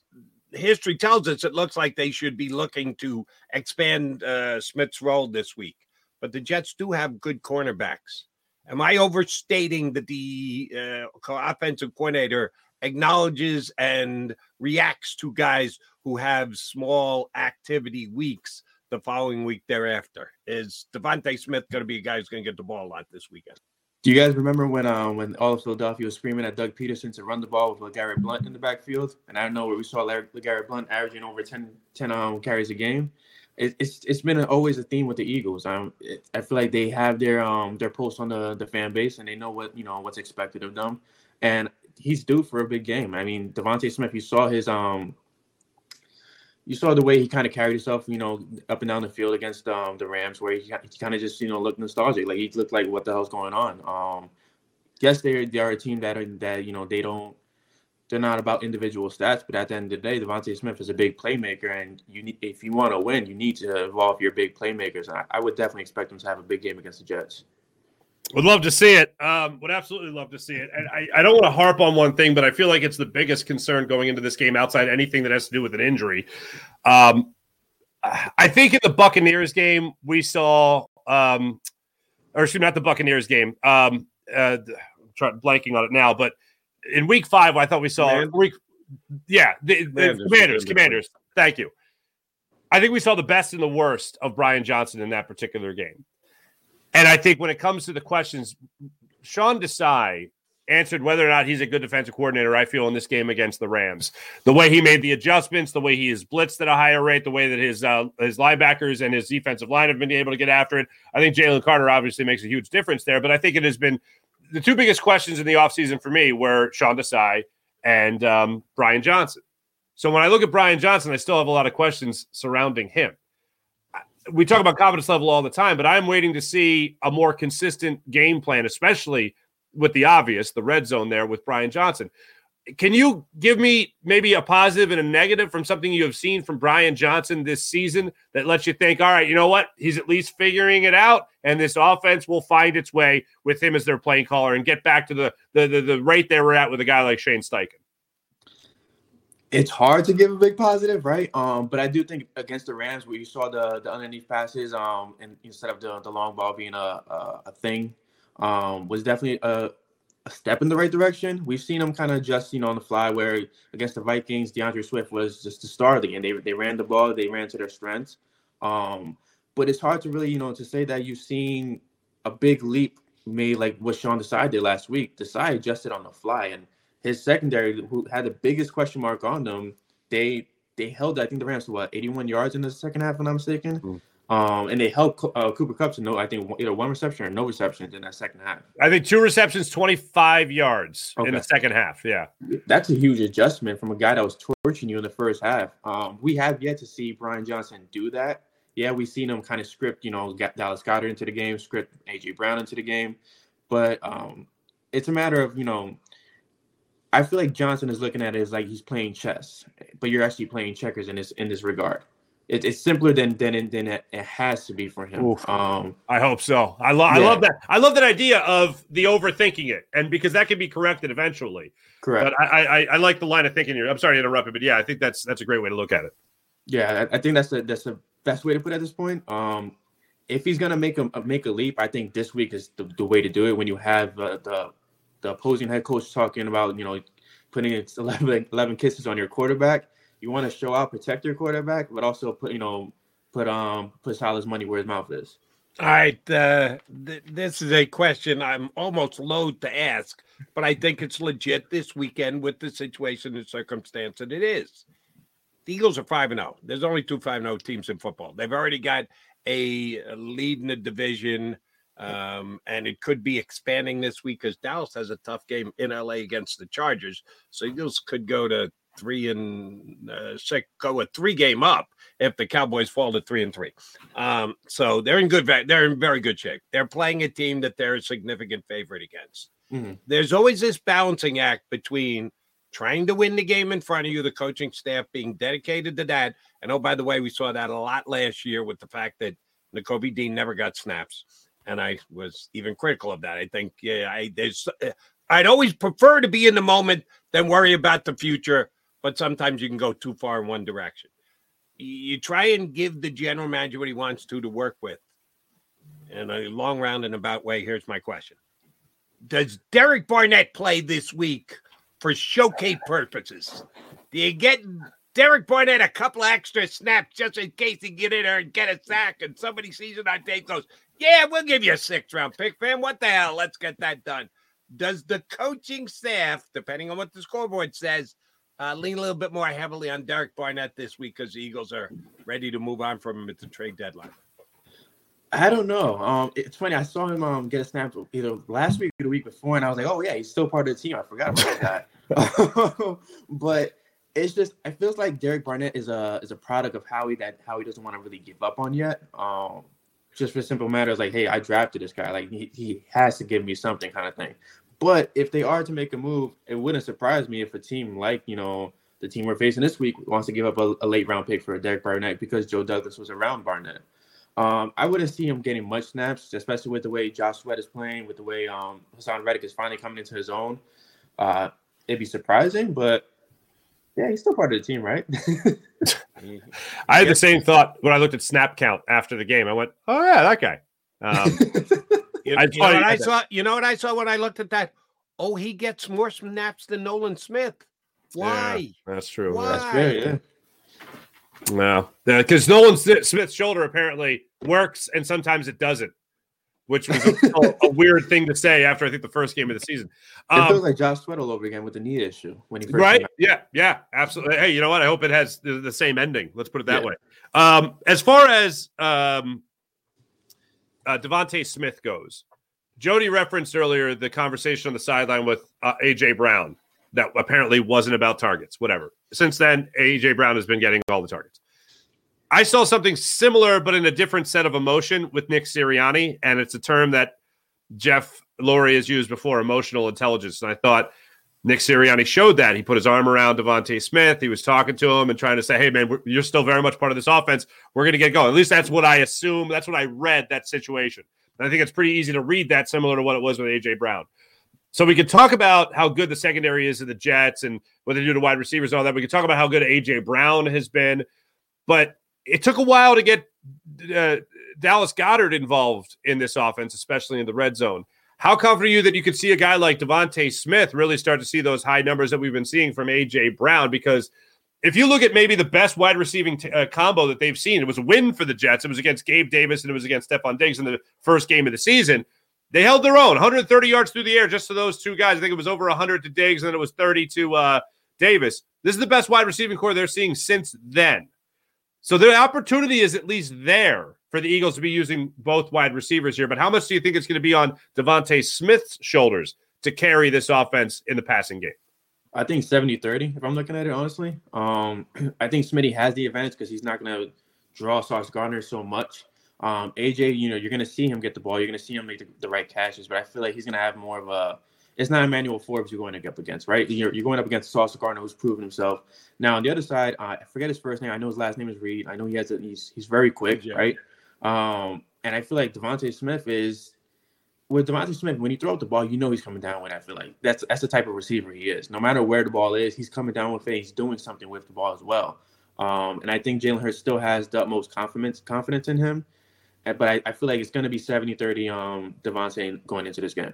history tells us it looks like they should be looking to expand uh, Smith's role this week, but the Jets do have good cornerbacks. Am I overstating that the uh, offensive coordinator acknowledges and reacts to guys who have small activity weeks the following week thereafter. Is DeVonta Smith going to be a guy who's going to get the ball a lot this weekend? Do you guys remember when uh, when all of Philadelphia was screaming at Doug Pederson to run the ball with LeGarrette Blunt in the backfield? And I don't know where we saw LeGarrette Blunt averaging over 10, 10 um, carries a game. It, it's it's been always a theme with the Eagles. Um, it, I feel like they have their um their pulse on the the fan base and they know what you know what's expected of them. And he's due for a big game. I mean, DeVonta Smith, you saw his um you saw the way he kind of carried himself, you know, up and down the field against um, the Rams, where he, he kind of just, you know, looked nostalgic. Like he looked like, what the hell's going on? Um, yes, they they are a team that are, that you know they don't they're not about individual stats, but at the end of the day, DeVonta Smith is a big playmaker, and you need if you want to win, you need to involve your big playmakers. I, I would definitely expect him to have a big game against the Jets. Would love to see it. Um, would absolutely love to see it. And I, I don't want to harp on one thing, but I feel like it's the biggest concern going into this game outside anything that has to do with an injury. Um, I think in the Buccaneers game, we saw, um, or excuse me, not the Buccaneers game. Um, uh, I'm blanking on it now, but in week five, I thought we saw Man. week, yeah, the, the commanders, commanders. Thank you. I think we saw the best and the worst of Brian Johnson in that particular game. And I think when it comes to the questions, Sean Desai answered whether or not he's a good defensive coordinator. I feel in this game against the Rams, the way he made the adjustments, the way he is blitzed at a higher rate, the way that his uh, his linebackers and his defensive line have been able to get after it. I think Jalen Carter obviously makes a huge difference there, but I think it has been the two biggest questions in the offseason for me were Sean Desai and um, Brian Johnson. So when I look at Brian Johnson, I still have a lot of questions surrounding him we talk about confidence level all the time, but I'm waiting to see a more consistent game plan, especially with the obvious, the red zone there with Brian Johnson. Can you give me maybe a positive and a negative from something you have seen from Brian Johnson this season that lets you think, all right, you know what? He's at least figuring it out, and this offense will find its way with him as their playing caller and get back to the the the, the rate they were at with a guy like Shane Steichen it's hard to give a big positive, right? Um, but I do think against the Rams, where you saw the the underneath passes, um, and instead of the the long ball being a a, a thing, um, was definitely a, a step in the right direction. We've seen them kind of adjust, you know, on the fly. Where against the Vikings, DeAndre Swift was just the star of the game. They they ran the ball, they ran to their strengths. Um, but it's hard to really, you know, to say that you've seen a big leap made like what Sean Desai did last week. Desai adjusted on the fly and his secondary, who had the biggest question mark on them, they they held I think the Rams to what 81 yards in the second half, if I'm not mistaken. Mm. Um, and they held uh, Cooper Kupp to no, I think either one reception or no receptions in that second half. I think two receptions, 25 yards okay. in the second half. Yeah, that's a huge adjustment from a guy that was torching you in the first half. Um, we have yet to see Brian Johnson do that. Yeah, we've seen him kind of script, you know, get Dallas Goedert into the game, script AJ Brown into the game, but um, it's a matter of you know I feel like Johnson is looking at it as like he's playing chess, but you're actually playing checkers in this in this regard. It, it's simpler than than than it, it, has to be for him. Oof. Um, I hope so. I love yeah. I love that. I love that idea of the overthinking it, and because that can be corrected eventually. Correct. But I, I I like the line of thinking here. I'm sorry to interrupt, it, but yeah, I think that's that's a great way to look at it. Yeah, I, I think that's the that's the best way to put it at this point. Um, if he's gonna make a make a leap, I think this week is the, the way to do it. When you have uh, the the opposing head coach talking about, you know, putting 11, 11 kisses on your quarterback. You want to show out, protect your quarterback, but also put, you know, put um put Saleh's money where his mouth is. All right, uh, th- this is a question I'm almost loath to ask, but I think it's legit this weekend with the situation and circumstance that it is. The Eagles are five and zero. Oh. There's only two five and zero oh teams in football. They've already got a lead in the division. Um, and it could be expanding this week because Dallas has a tough game in LA against the Chargers. So Eagles could go to three and uh, six, go a three game up if the Cowboys fall to three and three. Um, so they're in good, they're in very good shape. They're playing a team that they're a significant favorite against. Mm-hmm. There's always this balancing act between trying to win the game in front of you, the coaching staff being dedicated to that. And oh, by the way, we saw that a lot last year with the fact that Nakobe Dean never got snaps and I was even critical of that. I think, yeah, I there's, uh, I'd always prefer to be in the moment than worry about the future. But sometimes you can go too far in one direction. You try and give the general manager what he wants to to work with. In a long round and about way, here's my question: Does Derek Barnett play this week for showcase purposes? Do you get Derek Barnett a couple extra snaps just in case he get in there and get a sack, and somebody sees it on tape goes, yeah, we'll give you a sixth round pick, fam. What the hell? Let's get that done. Does the coaching staff, depending on what the scoreboard says, uh, lean a little bit more heavily on Derek Barnett this week because the Eagles are ready to move on from him at the trade deadline? I don't know. Um, it's funny. I saw him um get a snap either last week or the week before, and I was like, "Oh yeah, he's still part of the team." I forgot about that. but it's just it feels like Derek Barnett is a is a product of Howie that Howie doesn't want to really give up on yet. Um, just for simple matters like, hey, I drafted this guy, like he, he has to give me something kind of thing. But if they are to make a move, it wouldn't surprise me if a team like you know the team we're facing this week wants to give up a, a late round pick for Derek Barnett because Joe Douglas was around Barnett. Um, I wouldn't see him getting much snaps, especially with the way Josh Sweat is playing, with the way um, Haason Reddick is finally coming into his own. Uh, it'd be surprising, but yeah, he's still part of the team, right? I had the same thought when I looked at snap count after the game. I went, "Oh yeah, that guy." Um, You, I you know what I saw? You know what I saw when I looked at that? Oh, he gets more snaps than Nolan Smith. Why? Yeah, that's true. Why? That's fair, yeah. No, because Nolan Smith's shoulder apparently works and sometimes it doesn't, which was a, a weird thing to say after I think the first game of the season. it Um, feels like Josh Sweat all over again with the knee issue when he first right? Yeah, yeah, absolutely. Hey, you know what? I hope it has the, the same ending. Let's put it that Yeah. way. Um, as far as um, uh, DeVonta Smith goes, Jody referenced earlier the conversation on the sideline with uh, AJ Brown that apparently wasn't about targets. Whatever. Since then, AJ Brown has been getting all the targets. I saw something similar, but in a different set of emotion with Nick Sirianni, and it's a term that Jeff Lurie has used before, emotional intelligence. And I thought Nick Sirianni showed that. He put his arm around DeVonta Smith. He was talking to him and trying to say, hey, man, you're still very much part of this offense. We're going to get going. At least that's what I assume. That's what I read that situation. And I think it's pretty easy to read that similar to what it was with A.J. Brown. So we could talk about how good the secondary is of the Jets and what they do to wide receivers and all that. We could talk about how good A.J. Brown has been. But it took a while to get uh, Dallas Goedert involved in this offense, especially in the red zone. How confident are you that you could see a guy like DeVonta Smith really start to see those high numbers that we've been seeing from AJ Brown? Because if you look at maybe the best wide receiving t- uh, combo that they've seen, it was a win for the Jets. It was against Gabe Davis and it was against Stefon Diggs in the first game of the season. They held their own, 130 yards through the air just to those two guys. I think it was over 100 to Diggs and then it was 30 to uh, Davis. This is the best wide receiving core they're seeing since then. So the opportunity is at least there for the Eagles to be using both wide receivers here. But how much do you think it's going to be on DeVonta Smith's shoulders to carry this offense in the passing game? I think 70 30, if I'm looking at it honestly. Um, I think Smitty has the advantage because he's not going to draw Sauce Gardner so much. Um, AJ, you know, you're going to see him get the ball. You're going to see him make the, the right catches, but I feel like he's going to have more of a. It's not Emmanuel Forbes you're going to get up against, right? You're, you're going up against Sauce Gardner, who's proven himself. Now on the other side, uh, I forget his first name. I know his last name is Reed. I know he has a, he's he's very quick, right? Um, and I feel like DeVonta Smith is with DeVonta Smith, when he throw up the ball, you know he's coming down with. it, I feel like that's that's the type of receiver he is. No matter where the ball is, he's coming down with it. He's doing something with the ball as well. Um, and I think Jalen Hurts still has the utmost confidence confidence in him. But I, I feel like it's going to be 70-30 um, DeVonta going into this game.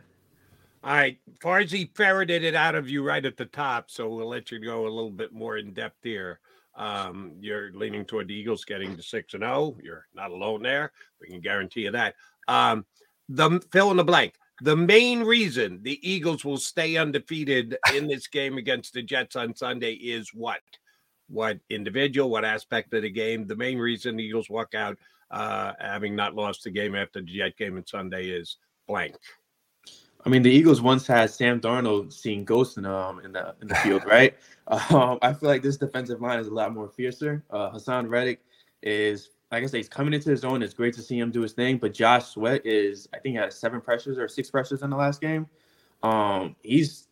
All right. Farzy ferreted it out of you right at the top, so we'll let you go a little bit more in depth here. Um, you're leaning toward the Eagles getting to six and zero. You're not alone there. We can guarantee you that. Um, the fill in the blank. The main reason the Eagles will stay undefeated in this game against the Jets on Sunday is what? What individual? What aspect of the game? The main reason the Eagles walk out uh, having not lost the game after the Jet game on Sunday is blank. I mean, the Eagles once had Sam Darnold seeing ghosts in um in the in the field, right? Um, I feel like this defensive line is a lot more fiercer. Uh, Haason Reddick is, like I say, he's coming into his own. It's great to see him do his thing. But Josh Sweat is, I think, had seven pressures or six pressures in the last game. Um, he's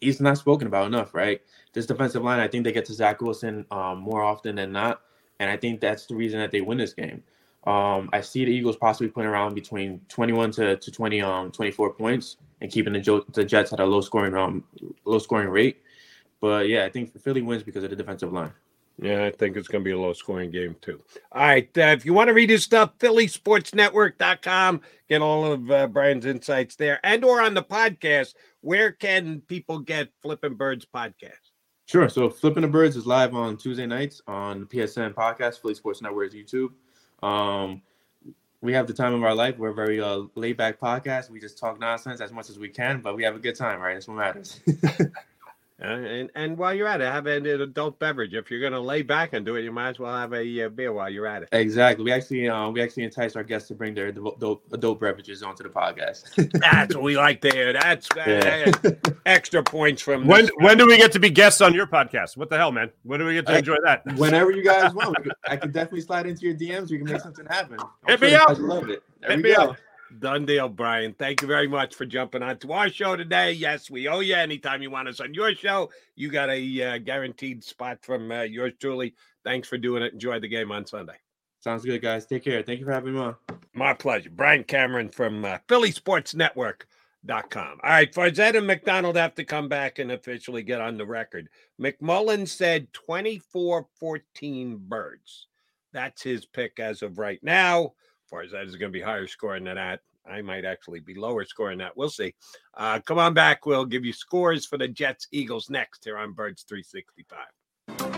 he's not spoken about enough, right? This defensive line, I think they get to Zach Wilson um, more often than not, and I think that's the reason that they win this game. Um, I see the Eagles possibly putting around between 21 to, to 20, um, 24 points and keeping the, the Jets at a low scoring, um, low scoring rate. But yeah, I think Philly wins because of the defensive line. Yeah, I think it's going to be a low scoring game too. All right. Uh, if you want to read his stuff, phillysportsnetwork.com. Get all of uh, Bryan's insights there and or on the podcast. Where can people get Flippin' Birds podcast? Sure. So Flipping the Birds is live on Tuesday nights on the PSN podcast, Philly Sports Network's YouTube. Um, we have the time of our life. We're a very uh, laid back podcast. We just talk nonsense as much as we can, but we have a good time, right? That's what matters. Uh, and and while you're at it, have an adult beverage. If you're gonna lay back and do it, you might as well have a uh, beer while you're at it. Exactly. We actually um we actually entice our guests to bring their adult, adult beverages onto the podcast. That's what we like to hear. That's Yeah. uh, extra points from When this when do we get to be guests on your podcast? What the hell, man? When do we get to Hey, enjoy that? Whenever you guys want, could- I can definitely slide into your DMs. We can make something happen. I'm Hit sure me you up. guys Love it. There Hit we me go. up. Done deal, Bryan. Thank you very much for jumping on to our show today. Yes, we owe you. Anytime you want us on your show, you got a uh, guaranteed spot from uh, yours truly. Thanks for doing it. Enjoy the game on Sunday. Sounds good, guys. Take care. Thank you for having me on. My pleasure. Bryan Cameron from uh, PhillySportsNetwork.com. All right, Farzetta and McDonald have to come back and officially get on the record. McMullen said 24 14 birds. That's his pick as of right now. Farzetta is going to be higher scoring than that. I might actually be lower scoring that. We'll see. Uh, come on back. We'll give you scores for the Jets Eagles next here on Birds 365.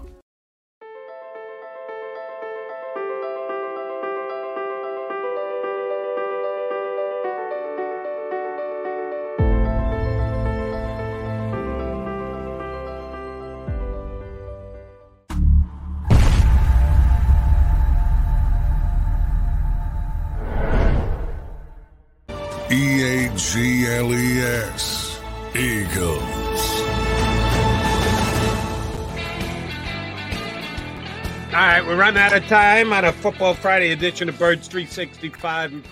We're out of time on a Football Friday edition of Birds 365.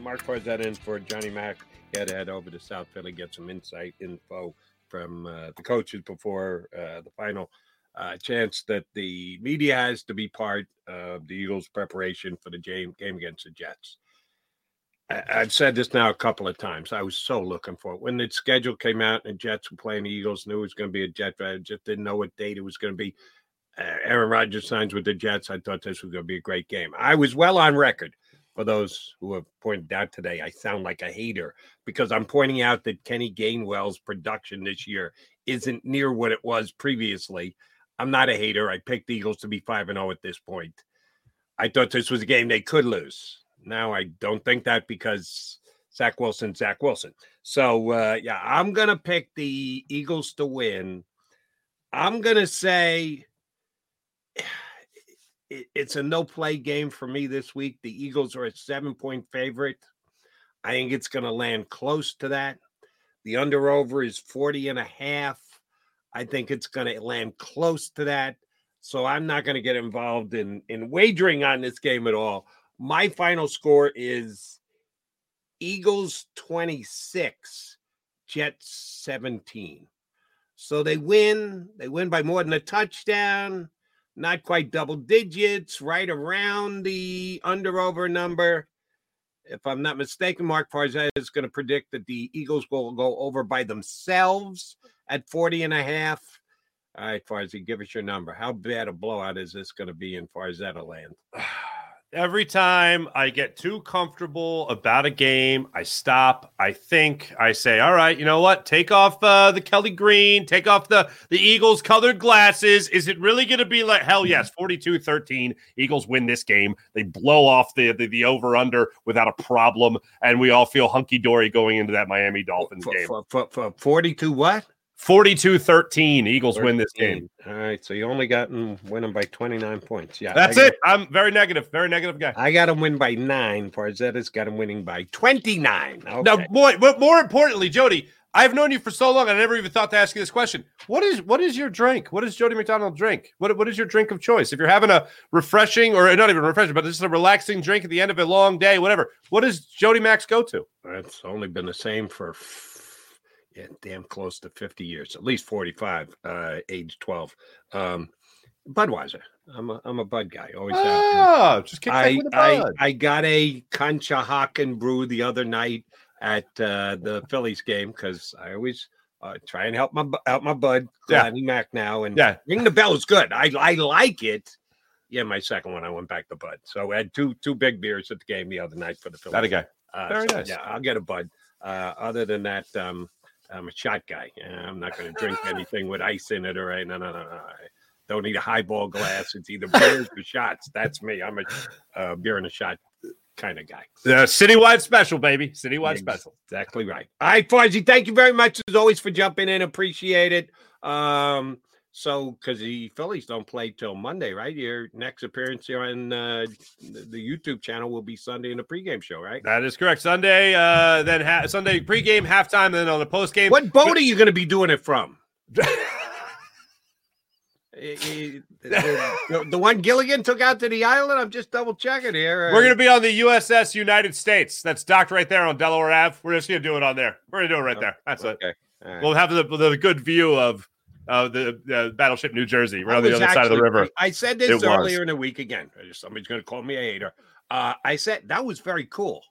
Mark Farzetta in for Johnny Mack. He had to head over to South Philly, get some insight, info from uh, the coaches before uh, the final uh, chance that the media has to be part of the Eagles' preparation for the game, game against the Jets. I- I've said this now a couple of times. I was so looking for it. When the schedule came out and the Jets were playing the Eagles, knew it was going to be a Jet. I just didn't know what date it was going to be. Uh, Aaron Rodgers signs with the Jets. I thought this was going to be a great game. I was well on record for those who have pointed out today. I sound like a hater because I'm pointing out that Kenny Gainwell's production this year isn't near what it was previously. I'm not a hater. I picked the Eagles to be 5 and 0 at this point. I thought this was a game they could lose. Now I don't think that because Zach Wilson, Zach Wilson. So uh, yeah, I'm gonna pick the Eagles to win. I'm gonna say it, it's a no play game for me this week. The Eagles are a seven point favorite. I think it's going to land close to that. The under over is 40 and a half. I think it's going to land close to that. So I'm not going to get involved in in wagering on this game at all. My final score is Eagles 26, Jets 17. So they win. They win by more than a touchdown, not quite double digits, right around the under over number. If I'm not mistaken, Mark Farzetta is going to predict that the Eagles will go over by themselves at 40 and a half. All right, Farzy, give us your number. How bad a blowout is this going to be in Farzetta land? Every time I get too comfortable about a game, I stop. I think. I say, "All right, you know what? Take off uh, the Kelly Green. Take off the the Eagles colored glasses. Is it really going to be like hell? Yes, 42-13. Eagles win this game. They blow off the the, the over under without a problem, and we all feel hunky dory going into that Miami Dolphins For, game. for, for, for 42 what? 42-13. Eagles win this game. All right, so you only got them winning by 29 points. Yeah, That's I it. I'm very negative. Very negative guy. I got them win by nine. Farzetta's got them winning by 29. Okay. Now, boy, but more importantly, Jody, I've known you for so long, I never even thought to ask you this question. What is what is your drink? What does Jody McDonald drink? What what is your drink of choice? If you're having a refreshing or not even refreshing, but just a relaxing drink at the end of a long day, whatever. What does Jody Max go to? It's only been the same for yeah, damn close to 50 years, at least 45, uh, age 12. Um, Budweiser. I'm a I'm a Bud guy. Always have. Ah, just kick back I, I. I got a Conshohocken brew the other night at uh, the Phillies game because I always uh, try and help my out my bud Yeah. Gladney Mac now and Yeah. ring the bell is good. I I like it. Yeah, my second one I went back to Bud. So I had two two big beers at the game the other night for the Phillies. That a guy. Uh, Very so, nice. Yeah, I'll get a Bud. Uh, other than that, um, I'm a shot guy. I'm not going to drink anything with ice in it or right. No, no, no, no. I don't need a highball glass. It's either beers or shots. That's me. I'm a uh, beer and a shot kind of guy. The citywide special, baby. Citywide special. Exactly right. All right, Farzi, thank you very much as always for jumping in. Appreciate it. Um, so because the Phillies don't play till Monday, right? Your next appearance here on uh, the the YouTube channel will be Sunday in the pregame show, right? That is correct. Sunday, uh, then ha- Sunday pregame, halftime, then on the postgame. What boat are you going to be doing it from? Eh, eh, the, the one Gilligan took out to the island. I'm just double checking here. We're going to be on the USS United States. That's docked right there on Delaware Ave. We're just going to do it on there. We're going to do it right there. That's it. Okay. All right. We'll have the, the good view of uh, the uh, battleship New Jersey, right on the was other side of the river. I said It this was. earlier in the week again. Somebody's going to call me a hater. Uh, I said that was very cool.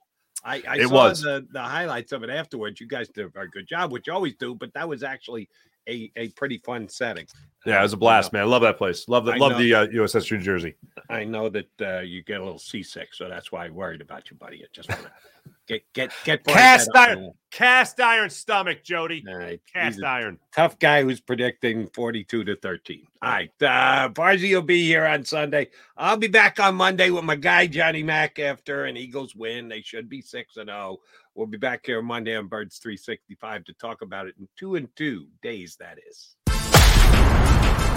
I, I It saw was. The, the highlights of it afterwards. You guys did a very good job, which you always do, but that was actually a, a pretty fun setting. Yeah, it was a blast, man. I Love that place. Love the I love know. the uh, USS New Jersey. I know that uh, you get a little seasick, so that's why I worried about you, buddy. I just want to get get get Cast iron, cast iron stomach, Jody. All right. Cast iron. Tough guy who's predicting 42 to 13. All right. Uh Barzy will be here on Sunday. I'll be back on Monday with my guy Johnny Mack after an Eagles win. They should be 6 and 0. We'll be back here Monday on Birds 365 to talk about it in two and two days, that is.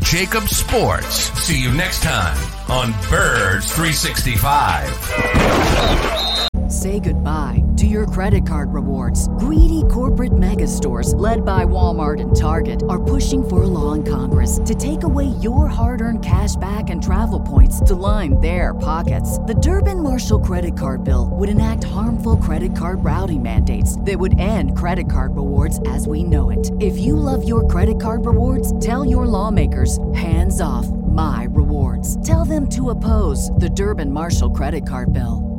JAKIB Sports. See you next time on Birds 365. Say goodbye to your credit card rewards. Greedy corporate mega stores, led by Walmart and Target, are pushing for a law in Congress to take away your hard earned cash back and travel points to line their pockets. The Durbin Marshall credit card bill would enact harmful credit card routing mandates that would end credit card rewards as we know it. If you love your credit card rewards, tell your lawmakers hands off my rewards. Tell them to oppose the Durbin Marshall credit card bill.